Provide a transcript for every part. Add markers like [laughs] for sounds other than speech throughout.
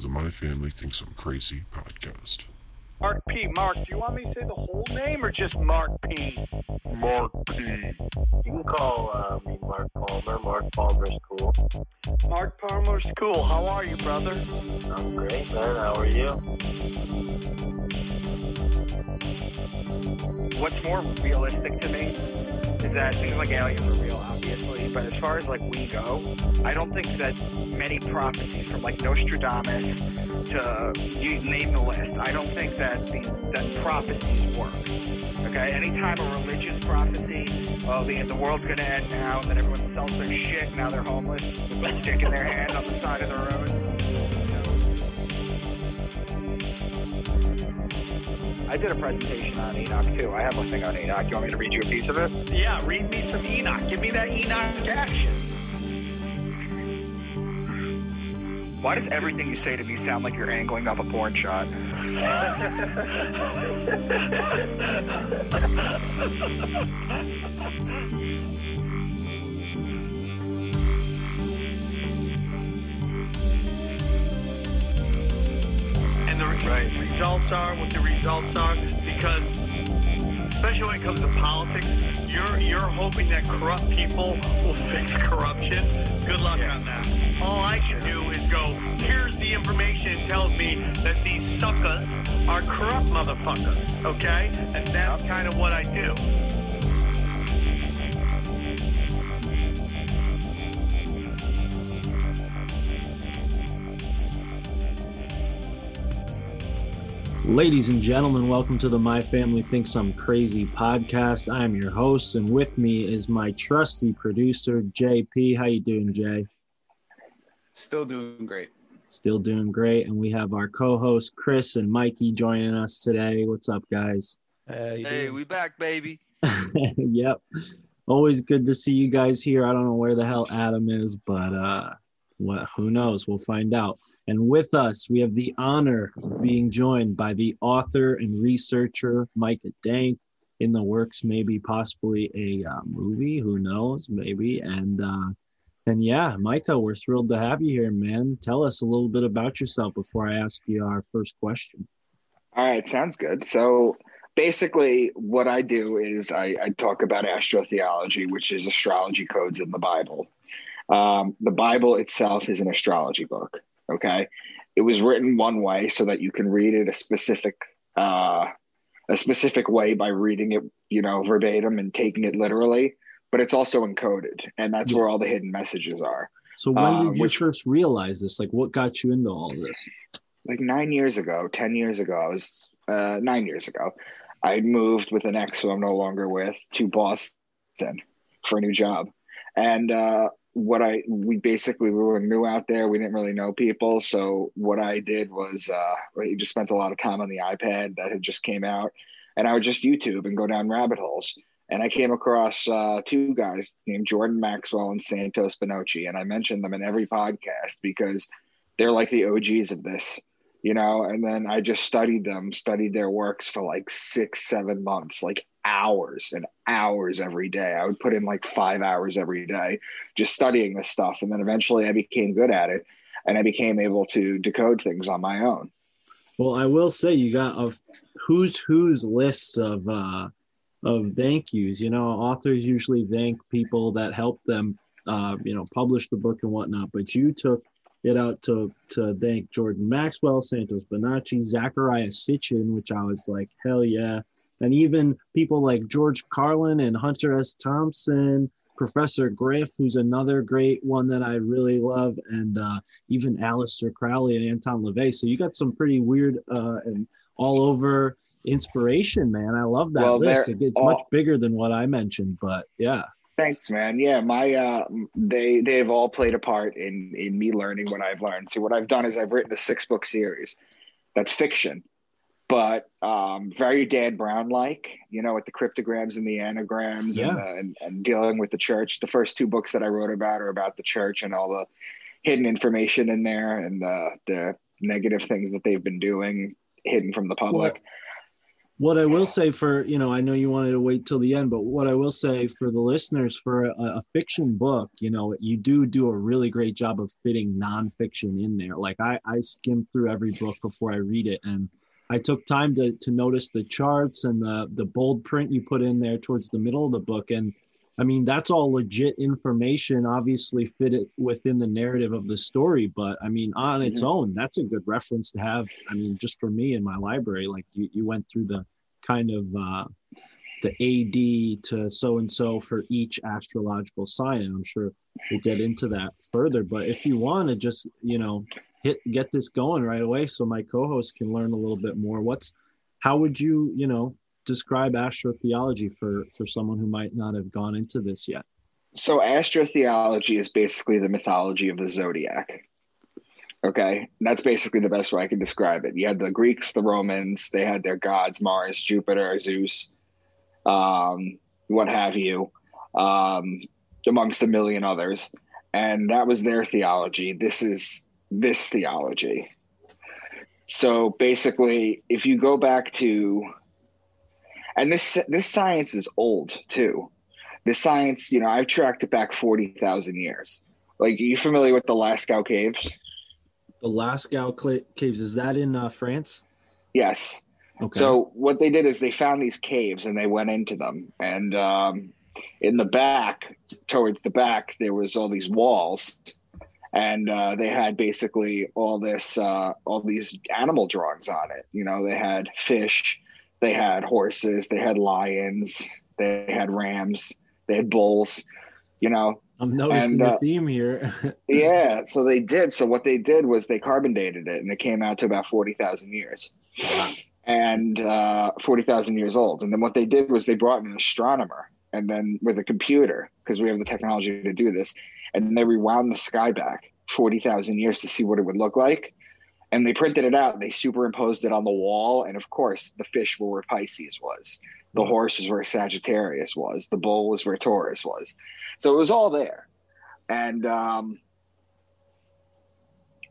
to the My Family Thinks I'm Crazy podcast. Mark P. Mark, do you want me to say the whole name or just Mark P? Mark P. You can call uh, me Mark Palmer. Mark Palmer's cool. Mark Palmer's cool. How are you, brother? I'm great, man. How are you? what's more realistic to me is that things like aliens are real, obviously, but as far as like we go, I don't think that many prophecies from like Nostradamus to you name the list, I don't think that the, that prophecies work. Okay, anytime a religious prophecy, oh the the world's gonna end now, and then everyone sells their shit, now they're homeless, with a stick in their hand on the side of the road. I did a presentation on Enoch too. I have one thing on Enoch. You want me to read you a piece of it? Yeah, read me some Enoch. Give me that Enoch action. Why does everything you say to me sound like you're angling up a porn shot? [laughs] right. results are what the results are because, especially when it comes to politics, you're you're hoping that corrupt people will fix corruption. Good luck on that. All I can do is go. Here's the information. It tells me that these suckers are corrupt motherfuckers. Okay, and that's kind of what I do. Ladies and gentlemen, welcome to the My Family Thinks I'm Crazy podcast. I am your host, and with me is my trusty producer, JP. How you doing, Jay? Still doing great. Still doing great. And we have our co-host Chris and Mikey joining us today. What's up, guys? hey, we back, baby. [laughs] yep. Always good to see you guys here. I don't know where the hell Adam is, but uh what who knows? We'll find out. And with us, we have the honor of being joined by the author and researcher Micah Dank. In the works, maybe possibly a uh, movie. Who knows? Maybe. And uh, and yeah, Micah, we're thrilled to have you here, man. Tell us a little bit about yourself before I ask you our first question. All right, sounds good. So basically, what I do is I, I talk about astrotheology, which is astrology codes in the Bible. Um, the Bible itself is an astrology book. Okay, it was written one way so that you can read it a specific uh, a specific way by reading it, you know, verbatim and taking it literally. But it's also encoded, and that's where all the hidden messages are. So when Um, did you which- first realize this? Like, what got you into all this? like nine years ago, 10 years ago, I was uh, nine years ago, I moved with an ex who I'm no longer with to Boston for a new job. And uh, what I, we basically, we were new out there. We didn't really know people. So what I did was, uh, we just spent a lot of time on the iPad that had just came out. And I would just YouTube and go down rabbit holes. And I came across uh, two guys named Jordan Maxwell and Santos Bonacci. And I mentioned them in every podcast because they're like the OGs of this you know and then i just studied them studied their works for like six seven months like hours and hours every day i would put in like five hours every day just studying this stuff and then eventually i became good at it and i became able to decode things on my own Well, I will say you got a who's who's lists of uh, of thank yous. You know, authors usually thank people that helped them, uh, you know, publish the book and whatnot. But you took it out to to thank Jordan Maxwell, Santos Bonacci, Zecharia Sitchin, which I was like, hell yeah, and even people like George Carlin and Hunter S. Thompson. Professor Griff, who's another great one that I really love, and uh, even Aleister Crowley and Anton LaVey. So you got some pretty weird uh, and all over inspiration, man. I love that Well, list. It- It's all- much bigger than what I mentioned, but yeah. Thanks, man. Yeah, my uh, they they've all played a part in in me learning what I've learned. So what I've done is I've written a six book series that's fiction, but um, very Dan Brown like, you know, with the cryptograms and the anagrams and, Yeah. uh, and and dealing with the church. The first two books that I wrote about are about the church and all the hidden information in there and the the negative things that they've been doing hidden from the public. what I will say for you know, I know you wanted to wait till the end, but what I will say for the listeners for a, a fiction book, you know, you do do a really great job of fitting nonfiction in there. Like I, I skim through every book before I read it, and I took time to to notice the charts and the the bold print you put in there towards the middle of the book, and I mean, that's all legit information, obviously fit it within the narrative of the story. But I mean, on its Mhm. own, that's a good reference to have. I mean, just for me in my library, like you, you went through the kind of uh, the AD to so and so for each astrological sign. And I'm sure we'll get into that further. But if you want to just, you know, hit get this going right away so my co-host can learn a little bit more, what's how would you, you know, describe astrotheology for for someone who might not have gone into this yet So astrotheology is basically the mythology of the zodiac. Okay, that's basically the best way I can describe it. You had the Greeks, the Romans; they had their gods, Mars, Jupiter, Zeus, um, what have you, um, amongst a million others, and that was their theology. This is this theology. So basically, if you go back to, and this this science is old too the science, you know, I've tracked it back 40,000 years. Like, are you familiar with the Lascaux Caves? the lascaux caves is that in uh, france Yes. okay So, what they did is they found these caves and they went into them. And um, in the back, towards the back, there was all these walls. And uh, they had basically all this, uh, all these animal drawings on it. You know, they had fish, they had horses, they had lions, they had rams, they had bulls. You know, i'm noticing and, uh, the theme here [laughs] Yeah, so they did. So what they did was they carbon dated it, and it came out to about forty thousand years, and uh, forty thousand years old. And then what they did was they brought in an astronomer, and then with a computer, because we have the technology to do this, and they rewound the sky back forty thousand years to see what it would look like. And they printed it out. And they superimposed it on the wall, and of course, the fish were where Pisces was, the horse was where Sagittarius was, the bull was where Taurus was. So it was all there, and um,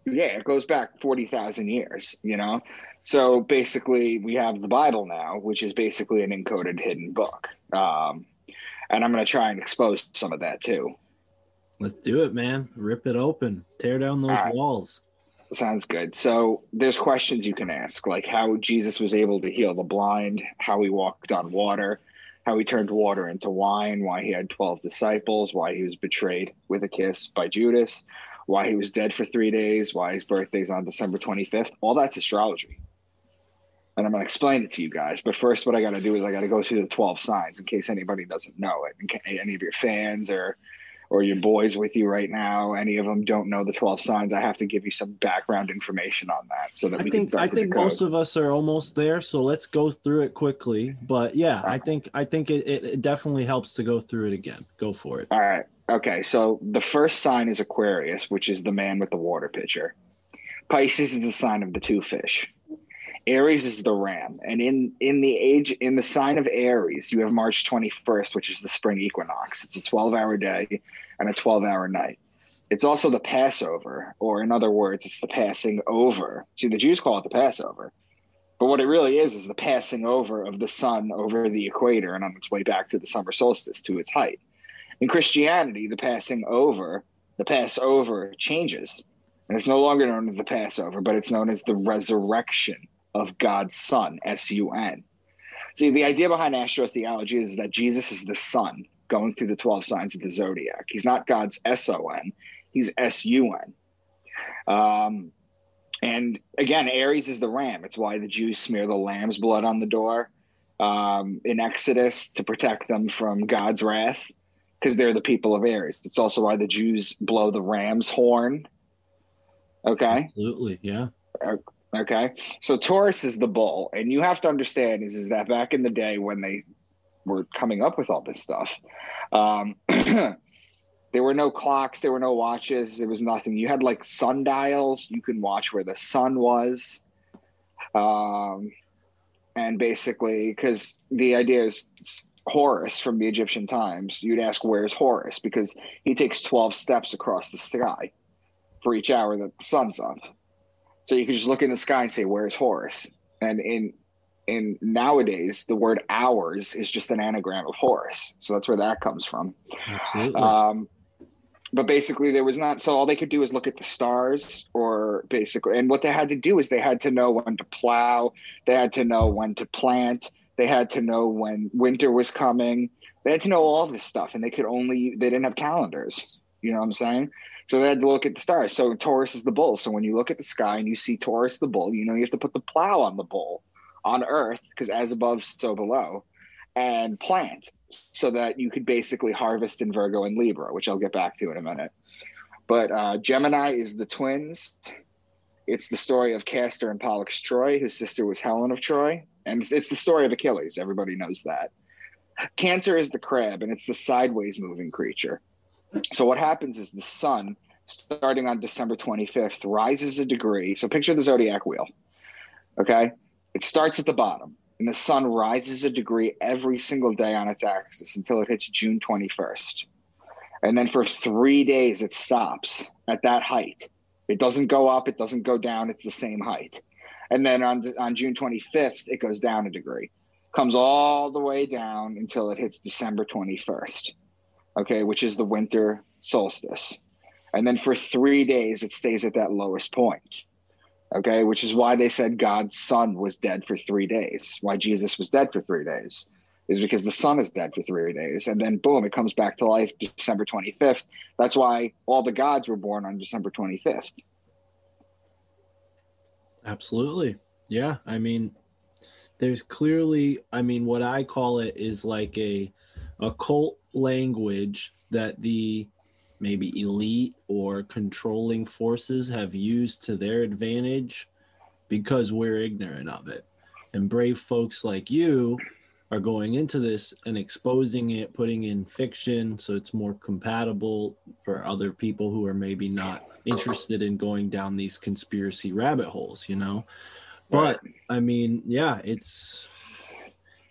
yeah, it goes back 40,000 years, you know? So basically, we have the Bible now, which is basically an encoded hidden book. Um, and I'm going to try and expose some of that too. let's do it man rip it open tear down those right. walls Sounds good. So there's questions you can ask, like how Jesus was able to heal the blind, how he walked on water, how he turned water into wine, why he had 12 disciples, why he was betrayed with a kiss by Judas, why he was dead for three days, why his birthday's on December 25th. All that's astrology. And I'm going to explain it to you guys. But first, what I got to do is I got to go through the 12 signs in case anybody doesn't know it. In ca- any of your fans or or your boys with you right now, any of them don't know the 12 signs, I have to give you some background information on that so that i we can think start i think most of us are almost there so let's go through it quickly but yeah i think i think it, it, it definitely helps to go through it again go for it All right. Okay. So the first sign is Aquarius, which is the man with the water pitcher. Pisces is the sign of the two fish. Aries is the ram. And in in the age in the sign of Aries, you have March 21st, which is the spring equinox. It's a 12-hour day and a 12-hour night. It's also the Passover, or in other words, it's the passing over. See, the Jews call it the Passover. But what it really is is the passing over of the sun over the equator and on its way back to the summer solstice to its height. In Christianity, the passing over, the Passover changes. And it's no longer known as the Passover, but it's known as the resurrection of God's Son, S U N. See, the idea behind astrotheology is that Jesus is the Son going through the 12 signs of the zodiac. He's not God's S O N, he's S U N. Um, and again, Aries is the ram. It's why the Jews smear the lamb's blood on the door um, in Exodus to protect them from God's wrath because they're the people of Aries. It's also why the Jews blow the ram's horn. Okay. absolutely yeah Okay. So Taurus is the bull. And you have to understand is, is that back in the day when they were coming up with all this stuff, um, [clears throat] there were no clocks, there were no watches, there was nothing. You had like sundials, you can watch where the sun was. Um, and basically, because the idea is Horus from the Egyptian times, you'd ask, Where's Horus? Because he takes 12 steps across the sky for each hour that the sun's up. So you could just look in the sky and say, "Where's Horus?" And in in nowadays the word hours is just an anagram of Horus. So that's where that comes from. Absolutely. Um, but basically, there was not. So all they could do is look at the stars, or basically, and what they had to do is they had to know when to plow, they had to know when to plant, they had to know when winter was coming. They had to know all this stuff, and they could only they didn't have calendars. You know what I'm saying? So they had to look at the stars. So Taurus is the bull. So when you look at the sky and you see Taurus the bull, you know you have to put the plow on the bull on Earth because as above, so below, and plant so that you could basically harvest in Virgo and Libra, which I'll get back to in a minute. But uh, Gemini is the twins. It's the story of Castor and Pollux Troy, whose sister was Helen of Troy. And it's, it's the story of Achilles. Everybody knows that. Cancer is the crab, and it's the sideways moving creature. So what happens is the sun, starting on December 25th, rises a degree. So picture the zodiac wheel. Okay. It starts at the bottom and the sun rises a degree every single day on its axis until it hits June 21st. And then for three days, it stops at that height. It doesn't go up, it doesn't go down, it's the same height. And then on, on June 25th, it goes down a degree, comes all the way down until it hits December 21st, okay, which is the winter solstice. And then for three days, it stays at that lowest point okay which is why they said god's son was dead for three days why jesus was dead for three days is because the sun is dead for three days and then boom it comes back to life december 25th that's why all the gods were born on december 25th Absolutely. Yeah. I mean, there's clearly, I mean, what I call it is like a occult language that the maybe elite or controlling forces have used to their advantage because we're ignorant of it. And brave folks like you are going into this and exposing it, putting in fiction so it's more compatible for other people who are maybe not interested in going down these conspiracy rabbit holes, you know? But I mean, yeah, it's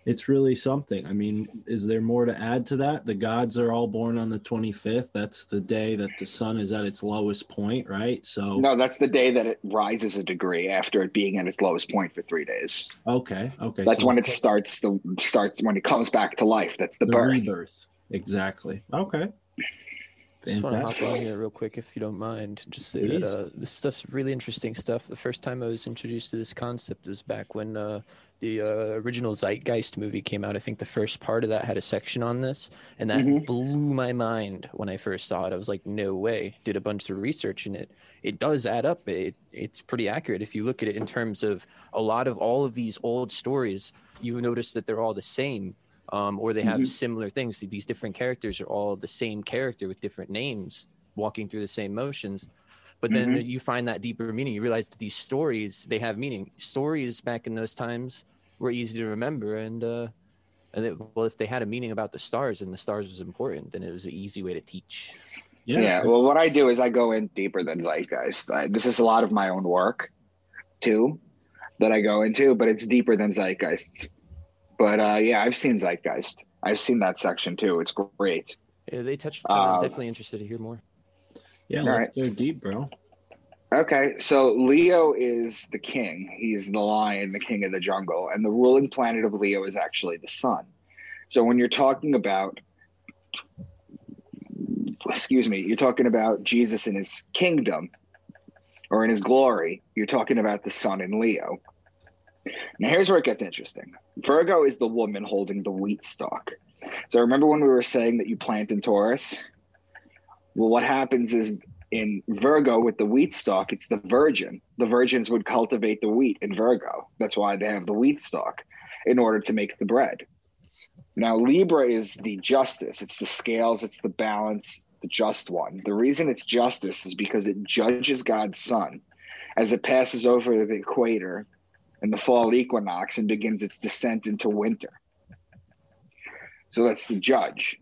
it's really something. I mean, is there more to add to that? The gods are all born on the 25th. That's the day that the sun is at its lowest point, right? So no that's the day that it rises a degree after it being at its lowest point for three days okay, okay. that's so when it starts the starts when it comes back to life that's the, the birth rebirth. Exactly. Okay. I just want to hop on here real quick if you don't mind. Just say that uh, this stuff's really interesting stuff. The first time I was introduced to this concept was back when uh, the uh, original Zeitgeist movie came out. I think the first part of that had a section on this, and that Mhm. blew my mind when I first saw it. I was like, "No way!" Did a bunch of research, and it it does add up. It it's pretty accurate if you look at it in terms of a lot of all of these old stories. You notice that they're all the same um, or they have Mhm. similar things. These different characters are all the same character with different names, walking through the same motions. But then Mhm. you find that deeper meaning. You realize that these stories they have meaning. Stories back in those times were easy to remember, and uh, and it, well, if they had a meaning about the stars and the stars was important, then it was an easy way to teach. Yeah. Yeah. Well, what I do is I go in deeper than Zeitgeist. I, this is a lot of my own work, too, that I go into, but it's deeper than Zeitgeist. But uh, yeah, I've seen Zeitgeist. I've seen that section too. It's great. Yeah, they touched. on it. Uh, definitely interested to hear more. Yeah. All Let's go deep, bro. Okay, so Leo is the king. He's the lion, the king of the jungle, and the ruling planet of Leo is actually the sun. So when you're talking about, excuse me, you're talking about Jesus in his kingdom or in his glory, you're talking about the sun in Leo. Now here's where it gets interesting. Virgo is the woman holding the wheat stalk. So remember when we were saying that you plant in Taurus? Well, what happens is in Virgo with the wheat stalk, it's the virgin. The virgins would cultivate the wheat in Virgo. That's why they have the wheat stalk in order to make the bread. Now, Libra is the justice, it's the scales, it's the balance, the just one. The reason it's justice is because it judges God's sun as it passes over the equator in the fall equinox and begins its descent into winter. So that's the judge.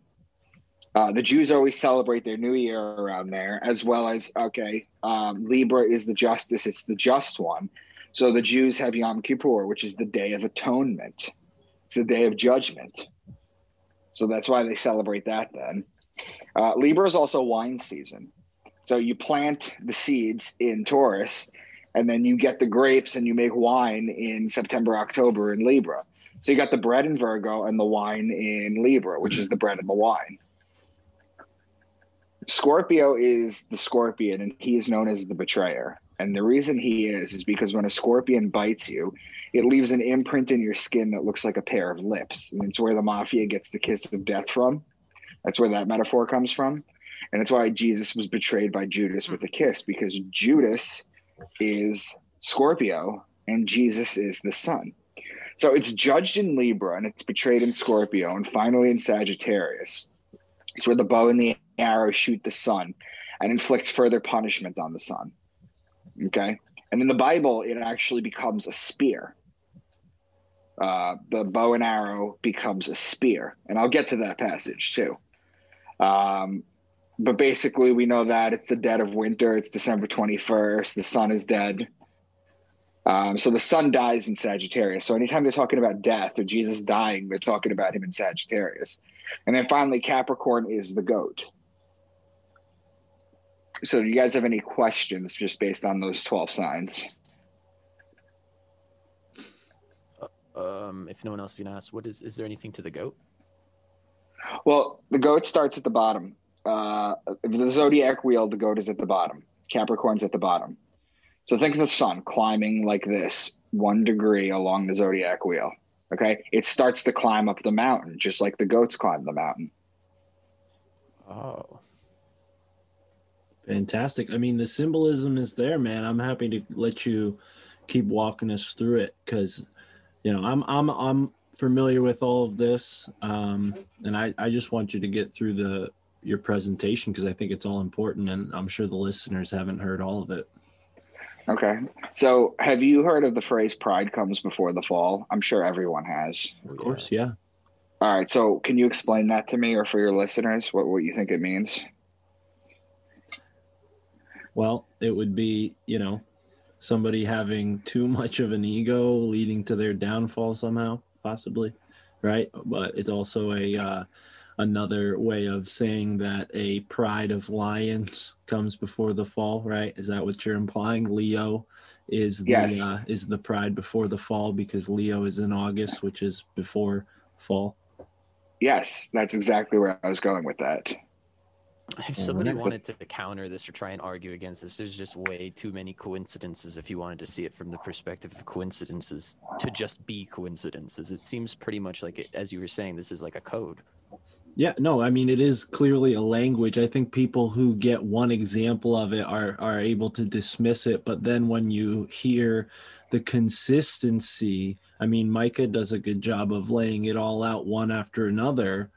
Uh, the Jews always celebrate their new year around there, as well as, okay, um, Libra is the justice, it's the just one. So the Jews have Yom Kippur, which is the day of atonement, it's the day of judgment. So that's why they celebrate that then. Uh, Libra is also wine season. So you plant the seeds in Taurus, and then you get the grapes and you make wine in September, October in Libra. So you got the bread in Virgo and the wine in Libra, which is the bread and the wine. Scorpio is the scorpion, and he is known as the betrayer. And the reason he is is because when a scorpion bites you, it leaves an imprint in your skin that looks like a pair of lips. And it's where the mafia gets the kiss of death from. That's where that metaphor comes from. And it's why Jesus was betrayed by Judas with a kiss, because Judas is Scorpio and Jesus is the sun. So it's judged in Libra and it's betrayed in Scorpio and finally in Sagittarius. It's where the bow and the arrow shoot the sun and inflict further punishment on the sun. Okay. And in the Bible, it actually becomes a spear. Uh, the bow and arrow becomes a spear. And I'll get to that passage too. Um, but basically, we know that it's the dead of winter. It's December 21st. The sun is dead. Um, so the sun dies in Sagittarius. So anytime they're talking about death or Jesus dying, they're talking about him in Sagittarius. And then finally, Capricorn is the goat. So do you guys have any questions just based on those 12 signs? Um, if no one else can ask, what is is there anything to the goat? Well, the goat starts at the bottom. Uh, the zodiac wheel, the goat is at the bottom. Capricorn's at the bottom. So think of the sun climbing like this, one degree along the zodiac wheel. Okay. It starts to climb up the mountain, just like the goats climb the mountain. Oh, Fantastic. I mean, the symbolism is there, man. I'm happy to let you keep walking us through it because, you know, I'm I'm I'm familiar with all of this, um, and I I just want you to get through the your presentation because I think it's all important, and I'm sure the listeners haven't heard all of it. Okay. So have you heard of the phrase pride comes before the fall? I'm sure everyone has. Of course, yeah. All right. So can you explain that to me or for your listeners what, what you think it means? Well, it would be, you know, somebody having too much of an ego leading to their downfall somehow, possibly, right? But it's also a uh, another way of saying that a pride of lions comes before the fall, right? Is that what you're implying? Leo is the Yes. uh, is the pride before the fall because Leo is in August, which is before fall. Yes, that's exactly where I was going with that. If somebody wanted to counter this or try and argue against this, there's just way too many coincidences. If you wanted to see it from the perspective of coincidences, to just be coincidences, it seems pretty much like it, as you were saying, this is like a code. Yeah, no, I mean it is clearly a language. I think people who get one example of it are are able to dismiss it, but then when you hear the consistency, I mean Micah does a good job of laying it all out one after another.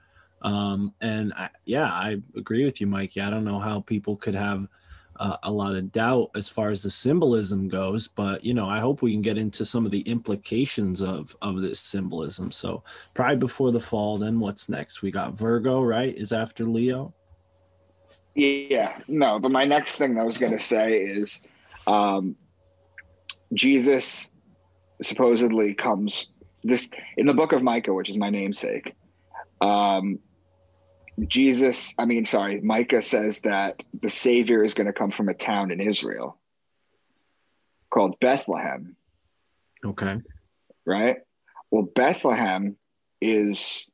Um and I, yeah, I agree with you Mikey. I don't know how people could have uh, a lot of doubt as far as the symbolism goes, but you know, I hope we can get into some of the implications of of this symbolism. So, Pride before the fall. Then what's next? We got Virgo, right? Is after Leo. Yeah, no, but my next thing I was going to say is um, Jesus supposedly comes this in the book of Micah, which is my namesake. Um, Jesus, I mean, sorry, Micah says that the Savior is going to come from a town in Israel called Bethlehem, Okay. right? Well, Bethlehem is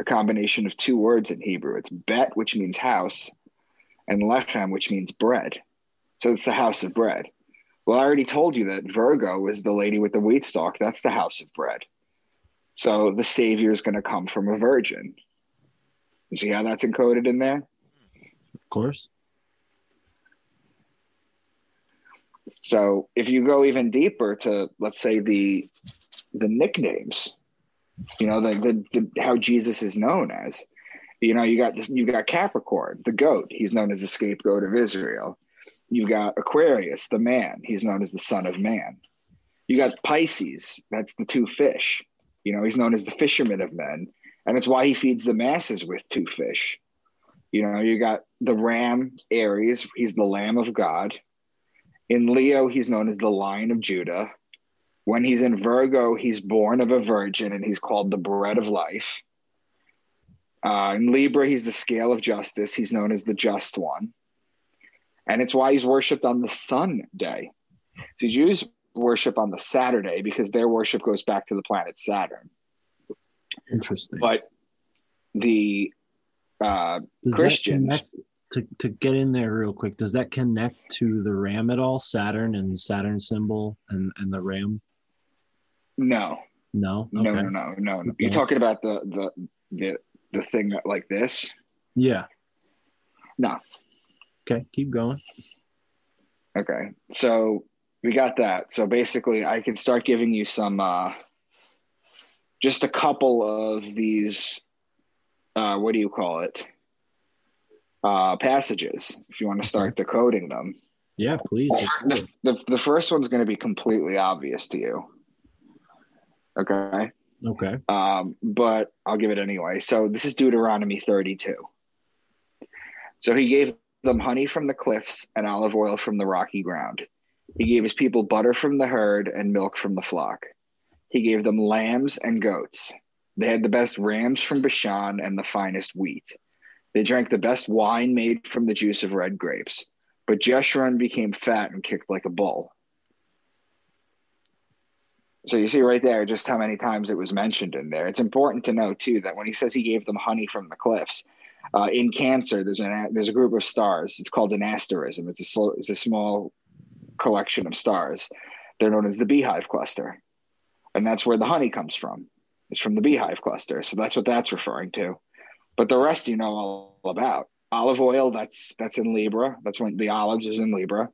a combination of two words in Hebrew. It's Bet, which means house, and Lechem, which means bread. So it's the house of bread. Well, I already told you that Virgo is the lady with the wheat stalk. That's the house of bread. So the Savior is going to come from a virgin. You see how that's encoded in there? Of course. So if you go even deeper to let's say the the nicknames, you know, the, the, the how Jesus is known as, you know, you got this, you got Capricorn, the goat. He's known as the scapegoat of Israel. You've got Aquarius, the man. He's known as the son of man. You got Pisces. That's the two fish. You know, he's known as the fisherman of men, and it's why he feeds the masses with two fish. You know, you got the ram, Aries. He's the lamb of God. In Leo, he's known as the Lion of Judah. When he's in Virgo, he's born of a virgin and he's called the bread of life. Uh, in Libra, he's the scale of justice. He's known as the just one. And it's why he's worshipped on the sun day. See, Jews worship on the Saturday because their worship goes back to the planet Saturn. Interesting. But the uh, Does Christians- to to get in there real quick, does that connect to the ram at all? Saturn and Saturn symbol and and the ram? no, No. no, Okay. no, no, no, no. Okay. You're talking about the the the the thing like this. Yeah. No. Okay. Keep going. Okay, so we got that. So basically, I can start giving you some, uh, just a couple of these. Uh, what do you call it? Uh, passages. If you want to start decoding them, Yeah. Please. the, the the first one's going to be completely obvious to you. Okay, Okay. um, but I'll give it anyway. So this is Deuteronomy 32. So he gave them honey from the cliffs and olive oil from the rocky ground. He gave his people butter from the herd and milk from the flock. He gave them lambs and goats. They had the best rams from Bashan and the finest wheat. They drank the best wine made from the juice of red grapes. But Jeshurun became fat and kicked like a bull. So you see right there just how many times it was mentioned in there. It's important to know too that when he says he gave them honey from the cliffs, uh, in Cancer there's an there's a group of stars. It's called an asterism. It's a it's a small collection of stars. They're known as the Beehive cluster, and that's where the honey comes from. It's from the Beehive cluster, so that's what that's referring to. But the rest you know all about. Olive oil that's that's in Libra. That's when the olives is in Libra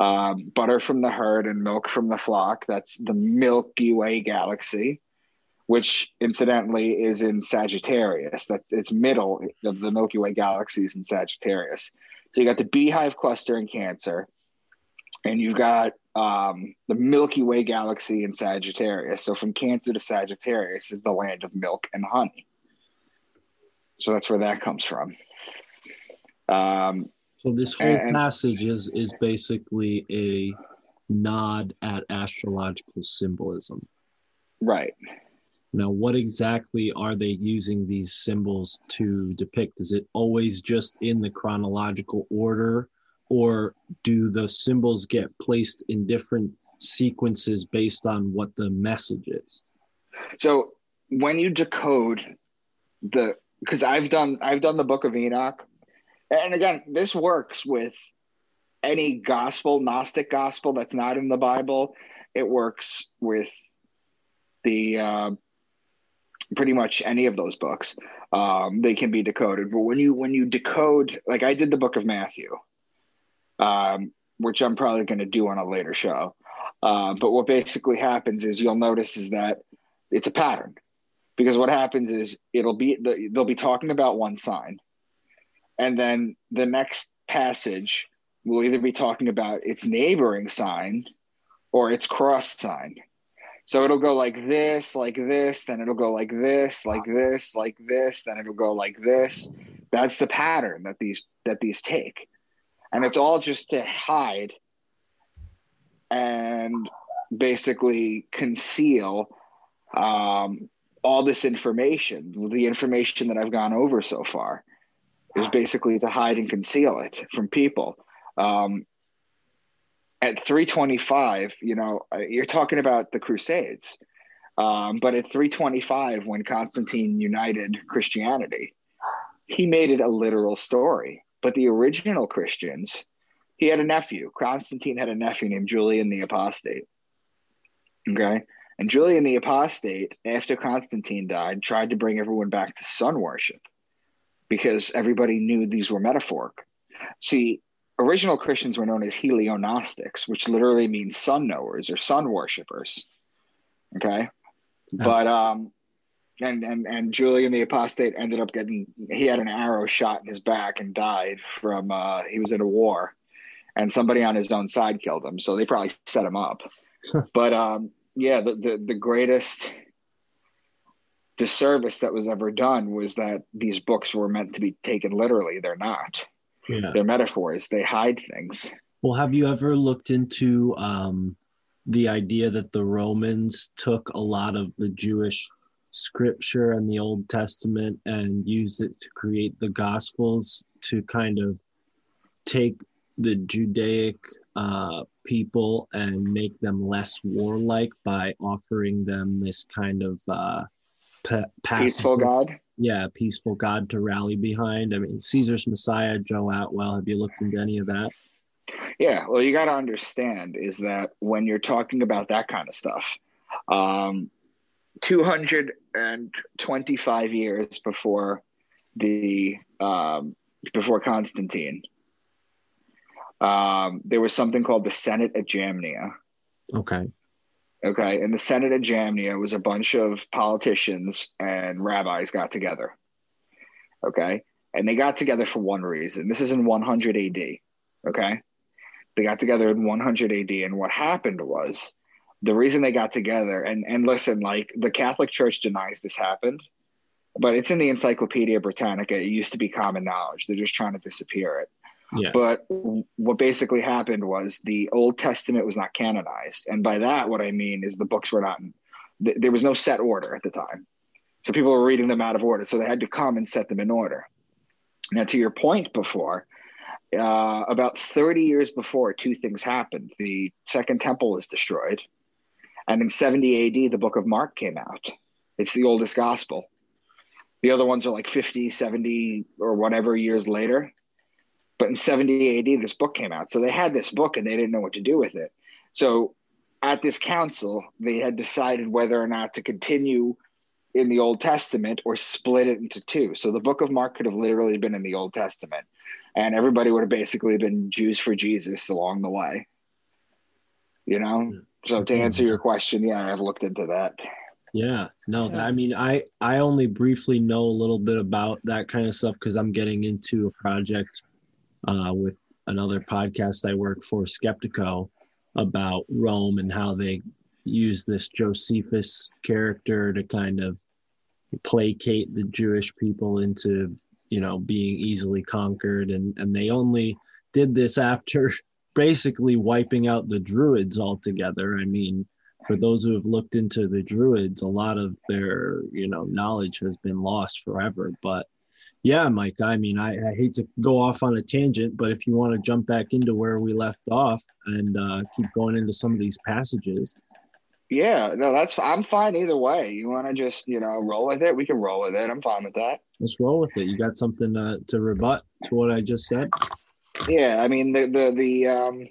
um, butter from the herd and milk from the flock. That's the Milky Way galaxy, which incidentally is in Sagittarius. That's its middle of the Milky Way galaxies in Sagittarius. So you got the Beehive cluster in Cancer, and you've got um, the Milky Way galaxy in Sagittarius. So from Cancer to Sagittarius is the land of milk and honey. So that's where that comes from. Um, So this whole And- passage is is basically a nod at astrological symbolism. right. Now, what exactly are they using these symbols to depict? Is it always just in the chronological order, or do the symbols get placed in different sequences based on what the message is? So when you decode the because I've done I've done the book of Enoch. And again, this works with any gospel, Gnostic gospel that's not in the Bible. It works with the uh, pretty much any of those books. Um, they can be decoded. But when you when you decode, like I did the book of Matthew, um, which I'm probably going to do on a later show. Uh, but what basically happens is you'll notice is that it's a pattern. Because what happens is it'll be the, they'll be talking about one sign and then the next passage will either be talking about its neighboring sign or its cross sign. So it'll go like this like this then it'll go like this like this like this then it'll go like this. That's the pattern that these that these take and it's all just to hide and basically conceal um, all this information. The information that I've gone over so far is basically to hide and conceal it from people. Um, at 325, you know, you're talking about the Crusades. Um, but at 325, when Constantine united Christianity, he made it a literal story. But the original Christians, he had a nephew. Constantine had a nephew named Julian the Apostate. Okay. And Julian the Apostate, after Constantine died, tried to bring everyone back to sun worship because everybody knew these were metaphoric. See, original Christians were known as Helionostics, which literally means sun knowers or sun worshippers. Okay. But um and, and and Julian the Apostate ended up getting he had an arrow shot in his back and died from uh he was in a war and somebody on his own side killed him. So they probably set him up. but um yeah, the, the the greatest disservice that was ever done was that these books were meant to be taken literally. They're not. Yeah. They're metaphors. They hide things. Well, have you ever looked into um, the idea that the Romans took a lot of the Jewish scripture and the Old Testament and use it to create the Gospels to kind of take the Judaic uh, people and make them less warlike by offering them this kind of uh, Peaceful God. yeah, peaceful God to rally behind. I mean, Caesar's Messiah, Joe Atwill. Have you looked into any of that? Yeah, well, you got to understand is that when you're talking about that kind of stuff, um, 225 years before the um, before Constantine, um, there was something called the Synod at Jamnia. Okay. Okay, and the Synod at Jamnia was a bunch of politicians and rabbis got together. Okay, and they got together for one reason. This is in 100 AD. Okay, they got together in 100 AD, and what happened was the reason they got together. And and listen, like the Catholic Church denies this happened, but it's in the Encyclopedia Britannica. It used to be common knowledge. They're just trying to disappear it. Yeah. But what basically happened was the Old Testament was not canonized. And by that, what I mean is the books were not, th- there was no set order at the time. So people were reading them out of order. So they had to come and set them in order. Now, to your point before, uh, about 30 years before, two things happened. The Second Temple was destroyed. And in 70 AD, the book of Mark came out. It's the oldest gospel. The other ones are like 50, 70, or whatever years later. But in 70 AD, this book came out. So they had this book and they didn't know what to do with it. So at this council, they had decided whether or not to continue in the Old Testament or split it into two. So the book of Mark could have literally been in the Old Testament, and everybody would have basically been Jews for Jesus along the way. You know? Hmm. So to answer your question, yeah, I've looked into that. Yeah. No, Yeah. I mean, I I only briefly know a little bit about that kind of stuff because I'm getting into a project uh, with another podcast I work for, Skeptico, about Rome and how they use this Josephus character to kind of placate the Jewish people into, you know, being easily conquered, and and they only did this [laughs] after basically wiping out the Druids altogether. I mean, for those who have looked into the Druids, a lot of their, you know, knowledge has been lost forever. But yeah, Mike, I mean, I, I hate to go off on a tangent, but if you want to jump back into where we left off and uh, keep going into some of these passages, Yeah, no, that's I'm fine either way. You want to just you know roll with it? We can roll with it. I'm fine with that. let's roll with it. You got something uh, to rebut to what I just said? Yeah, I mean the the the um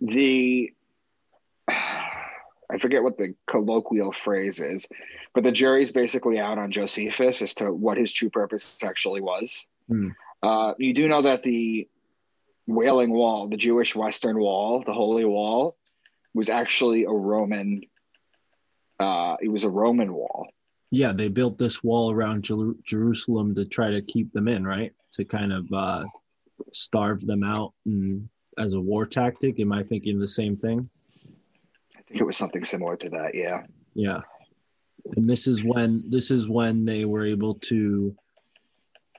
the [sighs] I forget what the colloquial phrase is, but the jury's basically out on Josephus as to what his true purpose actually was. Hmm. Uh, you do know that the Wailing Wall, the Jewish Western Wall, the Holy Wall, was actually a Roman. Uh, it was a Roman wall. Yeah, they built this wall around Jer- Jerusalem to try to keep them in, right? To kind of uh, starve them out and as a war tactic. Am I thinking the same thing? I think it was something similar to that. Yeah. Yeah. And this is when this is when they were able to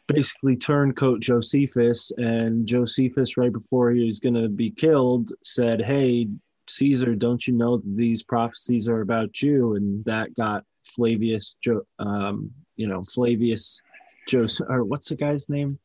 basically turncoat Josephus and Josephus right before he was going to be killed said, "Hey, Caesar, don't you know that these prophecies are about you?" And that got Flavius jo- um, you know, Flavius Joseph or what's the guy's name?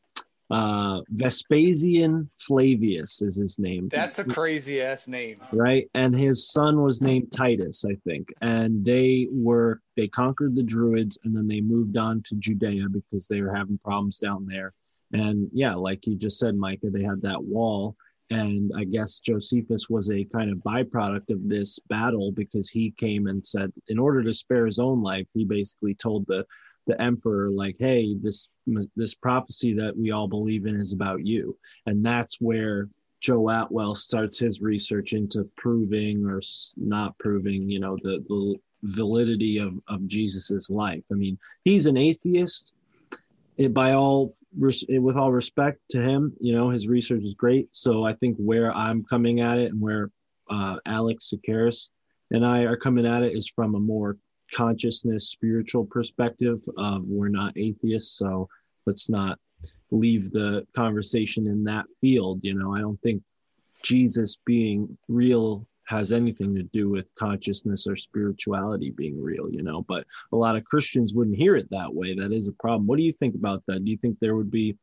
Uh Vespasian Flavius is his name That's a crazy ass name. right? And his son was named Titus, I think. And they were they conquered the Druids, and then they moved on to Judea because they were having problems down there. And yeah, like you just said, Micah, they had that wall. And I guess Josephus was a kind of byproduct of this battle because he came and said, in order to spare his own life, he basically told the the emperor like hey this this prophecy that we all believe in is about you and that's where Joe Atwill starts his research into proving or not proving, you know, the, the validity of, of Jesus's life. I mean, he's an atheist. It, by all, with all respect to him, you know, his research is great. So I think where I'm coming at it and where uh, Alex Tsakiris and I are coming at it is from a more consciousness, spiritual perspective of we're not atheists. So let's not leave the conversation in that field. You know, I don't think Jesus being real has anything to do with consciousness or spirituality being real, you know, but a lot of Christians wouldn't hear it that way. That is a problem. What do you think about that? Do you think there would be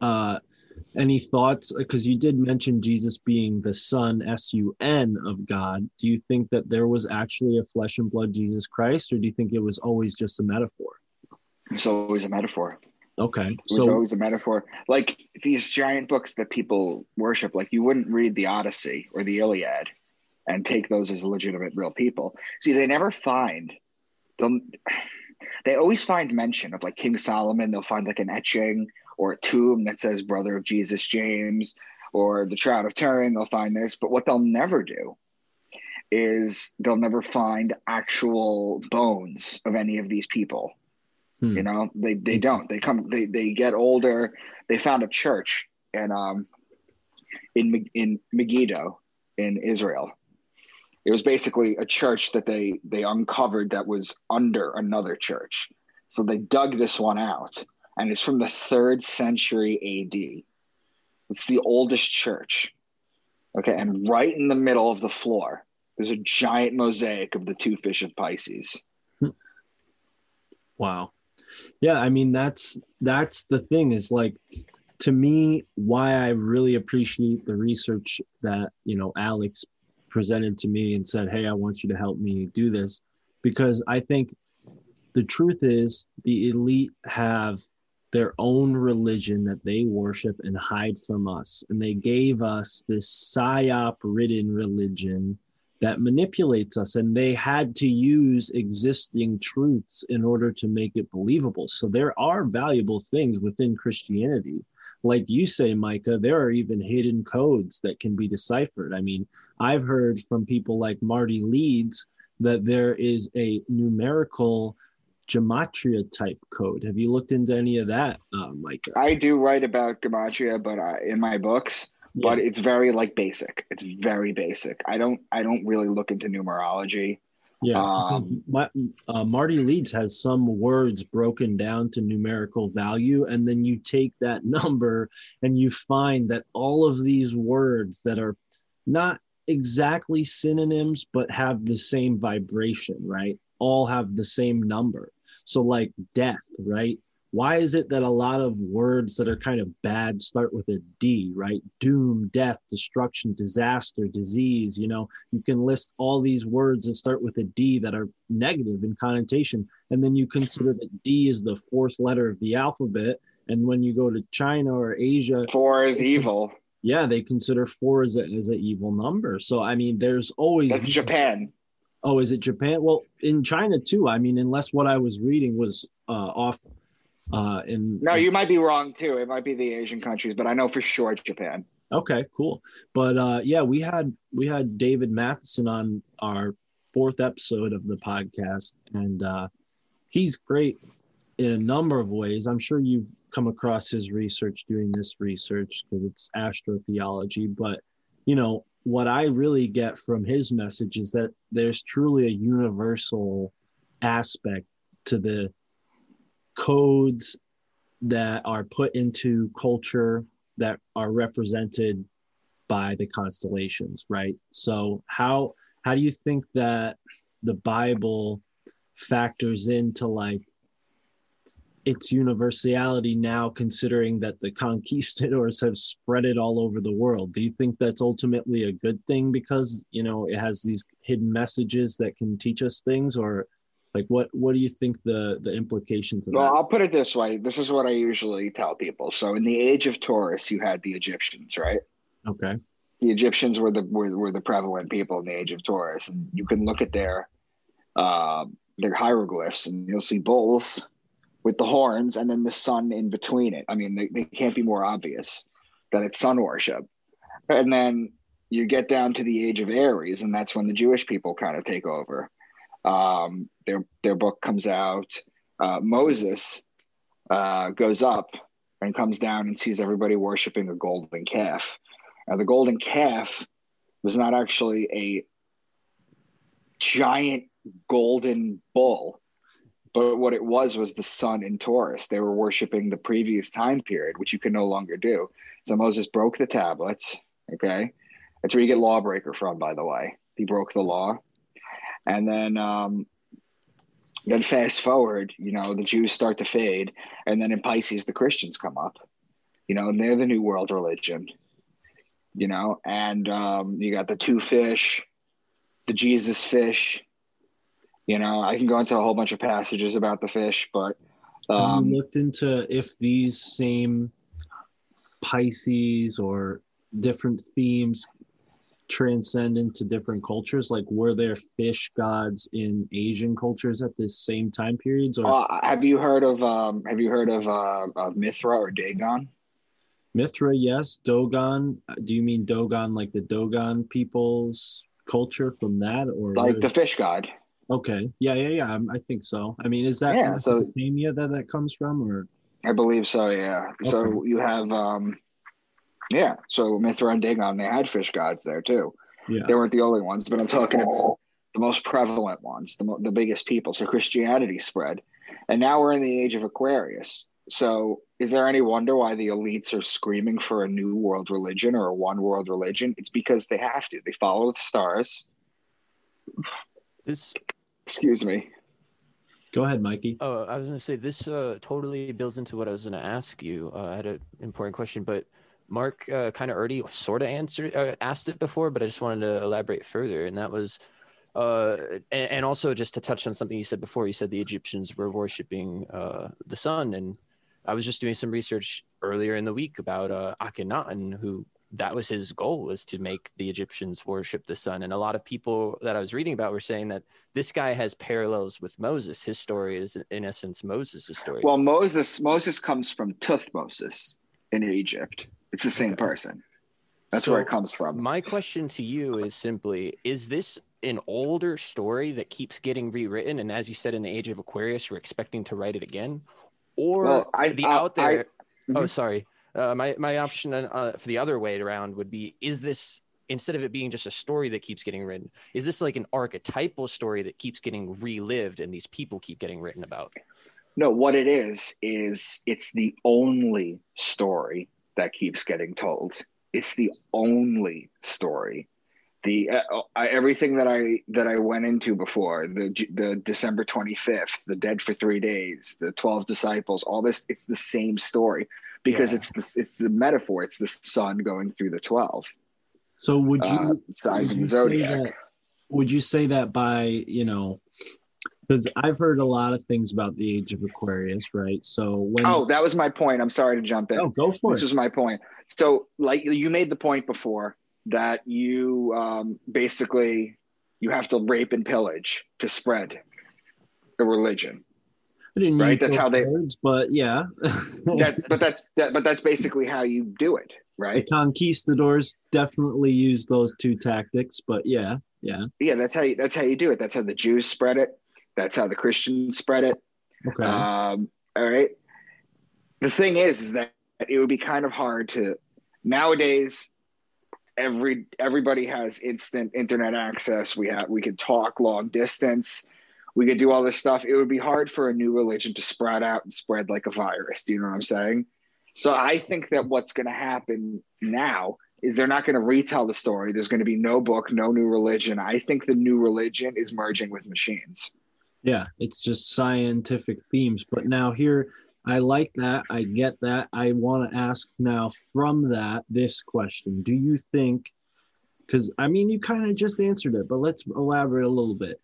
uh any thoughts? Uh, because you did mention Jesus being the Son, S U N, of God. Do you think that there was actually a flesh and blood Jesus Christ, or do you think it was always just a metaphor? It's always a metaphor. Okay. It was So, always a metaphor. Like these giant books that people worship, like you wouldn't read the Odyssey or the Iliad and take those as legitimate real people. See, they never find they'll they always find mention of like King Solomon, they'll find like an etching or a tomb that says brother of Jesus James or the Shroud of Turin, they'll find this. But what they'll never do is they'll never find actual bones of any of these people. Hmm. You know, they they don't. They come they they get older. They found a church and um in in Megiddo in Israel. It was basically a church that they they uncovered that was under another church. So they dug this one out and it's from the 3rd century AD. It's the oldest church. Okay, and right in the middle of the floor there's a giant mosaic of the two fish of Pisces. wow. Yeah, I mean that's that's the thing is like to me why I really appreciate the research that, you know, Alex presented to me and said, "Hey, I want you to help me do this." Because I think the truth is the elite have their own religion that they worship and hide from us. And they gave us this psyop ridden religion that manipulates us. And they had to use existing truths in order to make it believable. So there are valuable things within Christianity. Like you say, Micah, there are even hidden codes that can be deciphered. I mean, I've heard from people like Marty Leeds that there is a numerical gematria type code. Have you looked into any of that, uh, Micah? I do write about gematria, but uh, in my books, but it's very like basic. It's very basic. I don't I don't really look into numerology. Yeah, Um, my, uh, Marty Leeds has some words broken down to numerical value, and then you take that [laughs] number and you find that all of these words that are not exactly synonyms but have the same vibration, right? All have the same number. So, like death, right? Why is it that a lot of words that are kind of bad start with a D, right? Doom, death, destruction, disaster, disease. You know, you can list all these words that start with a D that are negative in connotation. And then you consider that D is the fourth letter of the alphabet. And when you go to China or Asia, Four is evil. yeah, they consider four as a as an evil number. So I mean, there's always That's Japan. Oh, is it Japan? Well, in China too. I mean, unless what I was reading was uh, off uh, in. No, you might be wrong too. It might be the Asian countries, but I know for sure it's Japan. Okay, cool. But uh, yeah, we had we had David Matheson on our fourth episode of the podcast, and uh, he's great in a number of ways. I'm sure you've come across his research doing this research because it's astrotheology. But you know what I really get from his message is that there's truly a universal aspect to the codes that are put into culture that are represented by the constellations right? So how how do you think that the bible factors into like its universality now considering that the conquistadors have spread it all over the world do you think that's ultimately a good thing because you know it has these hidden messages that can teach us things or like what what do you think the the implications of Well, that I'll put it this way. This is what I usually tell people. So in the age of Taurus, you had the Egyptians, right? okay the Egyptians were the were, were the prevalent people in the age of Taurus, and you can look at their uh, their hieroglyphs, and you'll see bulls with the horns, and then the sun in between it. I mean, they, they can't be more obvious that it's sun worship. And then you get down to the age of Aries, and that's when the Jewish people kind of take over. Um, their their book comes out. Uh, Moses uh, goes up and comes down and sees everybody worshiping a golden calf. Now, the golden calf was not actually a giant golden bull, but what it was was the sun in Taurus. They were worshiping the previous time period, which you can no longer do. So Moses broke the tablets. Okay. That's where you get lawbreaker from, by the way. He broke the law. And then, um, then fast forward, you know, the Jews start to fade. And then in Pisces, the Christians come up You know, and they're the new world religion. You know, and um, you got the two fish, the Jesus fish. You know, I can go into a whole bunch of passages about the fish, but um, you looked into if these same Pisces or different themes transcend into different cultures? Like, were there fish gods in Asian cultures at the same time periods? Or uh, have you heard of um, have you heard of, uh, of Mithra or Dagon? Mithra, yes. Dogon, do you mean Dogon like the Dogon people's culture from that? Or Like where- the fish god. Okay. Yeah, yeah, yeah. I'm- think so. I mean, is that Yeah, so- Mesopotamia that that comes from, or I believe so, yeah. So you have um yeah, so Mithra and Dagon, they had fish gods there too. yeah? They weren't the only ones, but I'm talking about the most prevalent ones, the, mo- the biggest people. So Christianity spread. And now we're in the age of Aquarius. So is there any wonder why the elites are screaming for a new world religion or a one world religion? It's because they have to. They follow the stars. This Excuse me. Go ahead, Mikey. Oh, I was going to say this uh, totally builds into what I was going to ask you. Uh, I had an important question, but Mark uh, kind of already sort of answered, uh, asked it before, but I just wanted to elaborate further, and that was, uh, and, and also just to touch on something you said before. You said the Egyptians were worshiping uh, the sun, and I was just doing some research earlier in the week about uh, Akhenaten, who that was his goal was to make the Egyptians worship the sun, and a lot of people that I was reading about were saying that this guy has parallels with Moses. His story is, in essence, Moses' story. Well, Moses Moses comes from Tuthmosis in Egypt. It's the same Okay. person. That's So, where it comes from. My question to you is simply Is this an older story that keeps getting rewritten? And as you said, in the age of Aquarius, we're expecting to write it again? Or Well, I- the I- out there. I- oh, Mhm. sorry. Uh, my, my option uh, for the other way around would be Is this, instead of it being just a story that keeps getting written, is this like an archetypal story that keeps getting relived and these people keep getting written about? No, what it is is it's the only story that keeps getting told. It's the only story. The uh, I, everything that I that I went into before the the December twenty fifth, the dead for three days, the twelve disciples, all this. It's the same story because Yeah. it's the it's the metaphor. It's the sun going through the twelve So would you uh, signs would you zodiac. that, would you say that by you know because i've heard a lot of things about the age of aquarius right so when Oh, that was my point. I'm sorry to jump in. oh go for this it was my point. So, like you made the point before that you um, basically you have to rape and pillage to spread the religion. I didn't right, that's how they- words, but yeah [laughs] That, but that's that, but that's basically how you do it, right? the conquistadors definitely use those two tactics but yeah yeah Yeah, that's how you, that's how you do it. That's how the Jews spread it. That's how the Christians spread it. okay Um, all right. The thing is, is that it would be kind of hard to nowadays. Every everybody has instant internet access. We have we can talk long distance. We could do all this stuff. It would be hard for a new religion to sprout out and spread like a virus. Do you know what I'm saying? So I think that what's going to happen now is they're not going to retell the story. There's going to be no book, no new religion. I think the new religion is merging with machines. Yeah, it's just scientific themes. But now here, I like that. I get that. I want to ask now from that this question: Do you think? Because I mean, you kind of just answered it, but let's elaborate a little bit.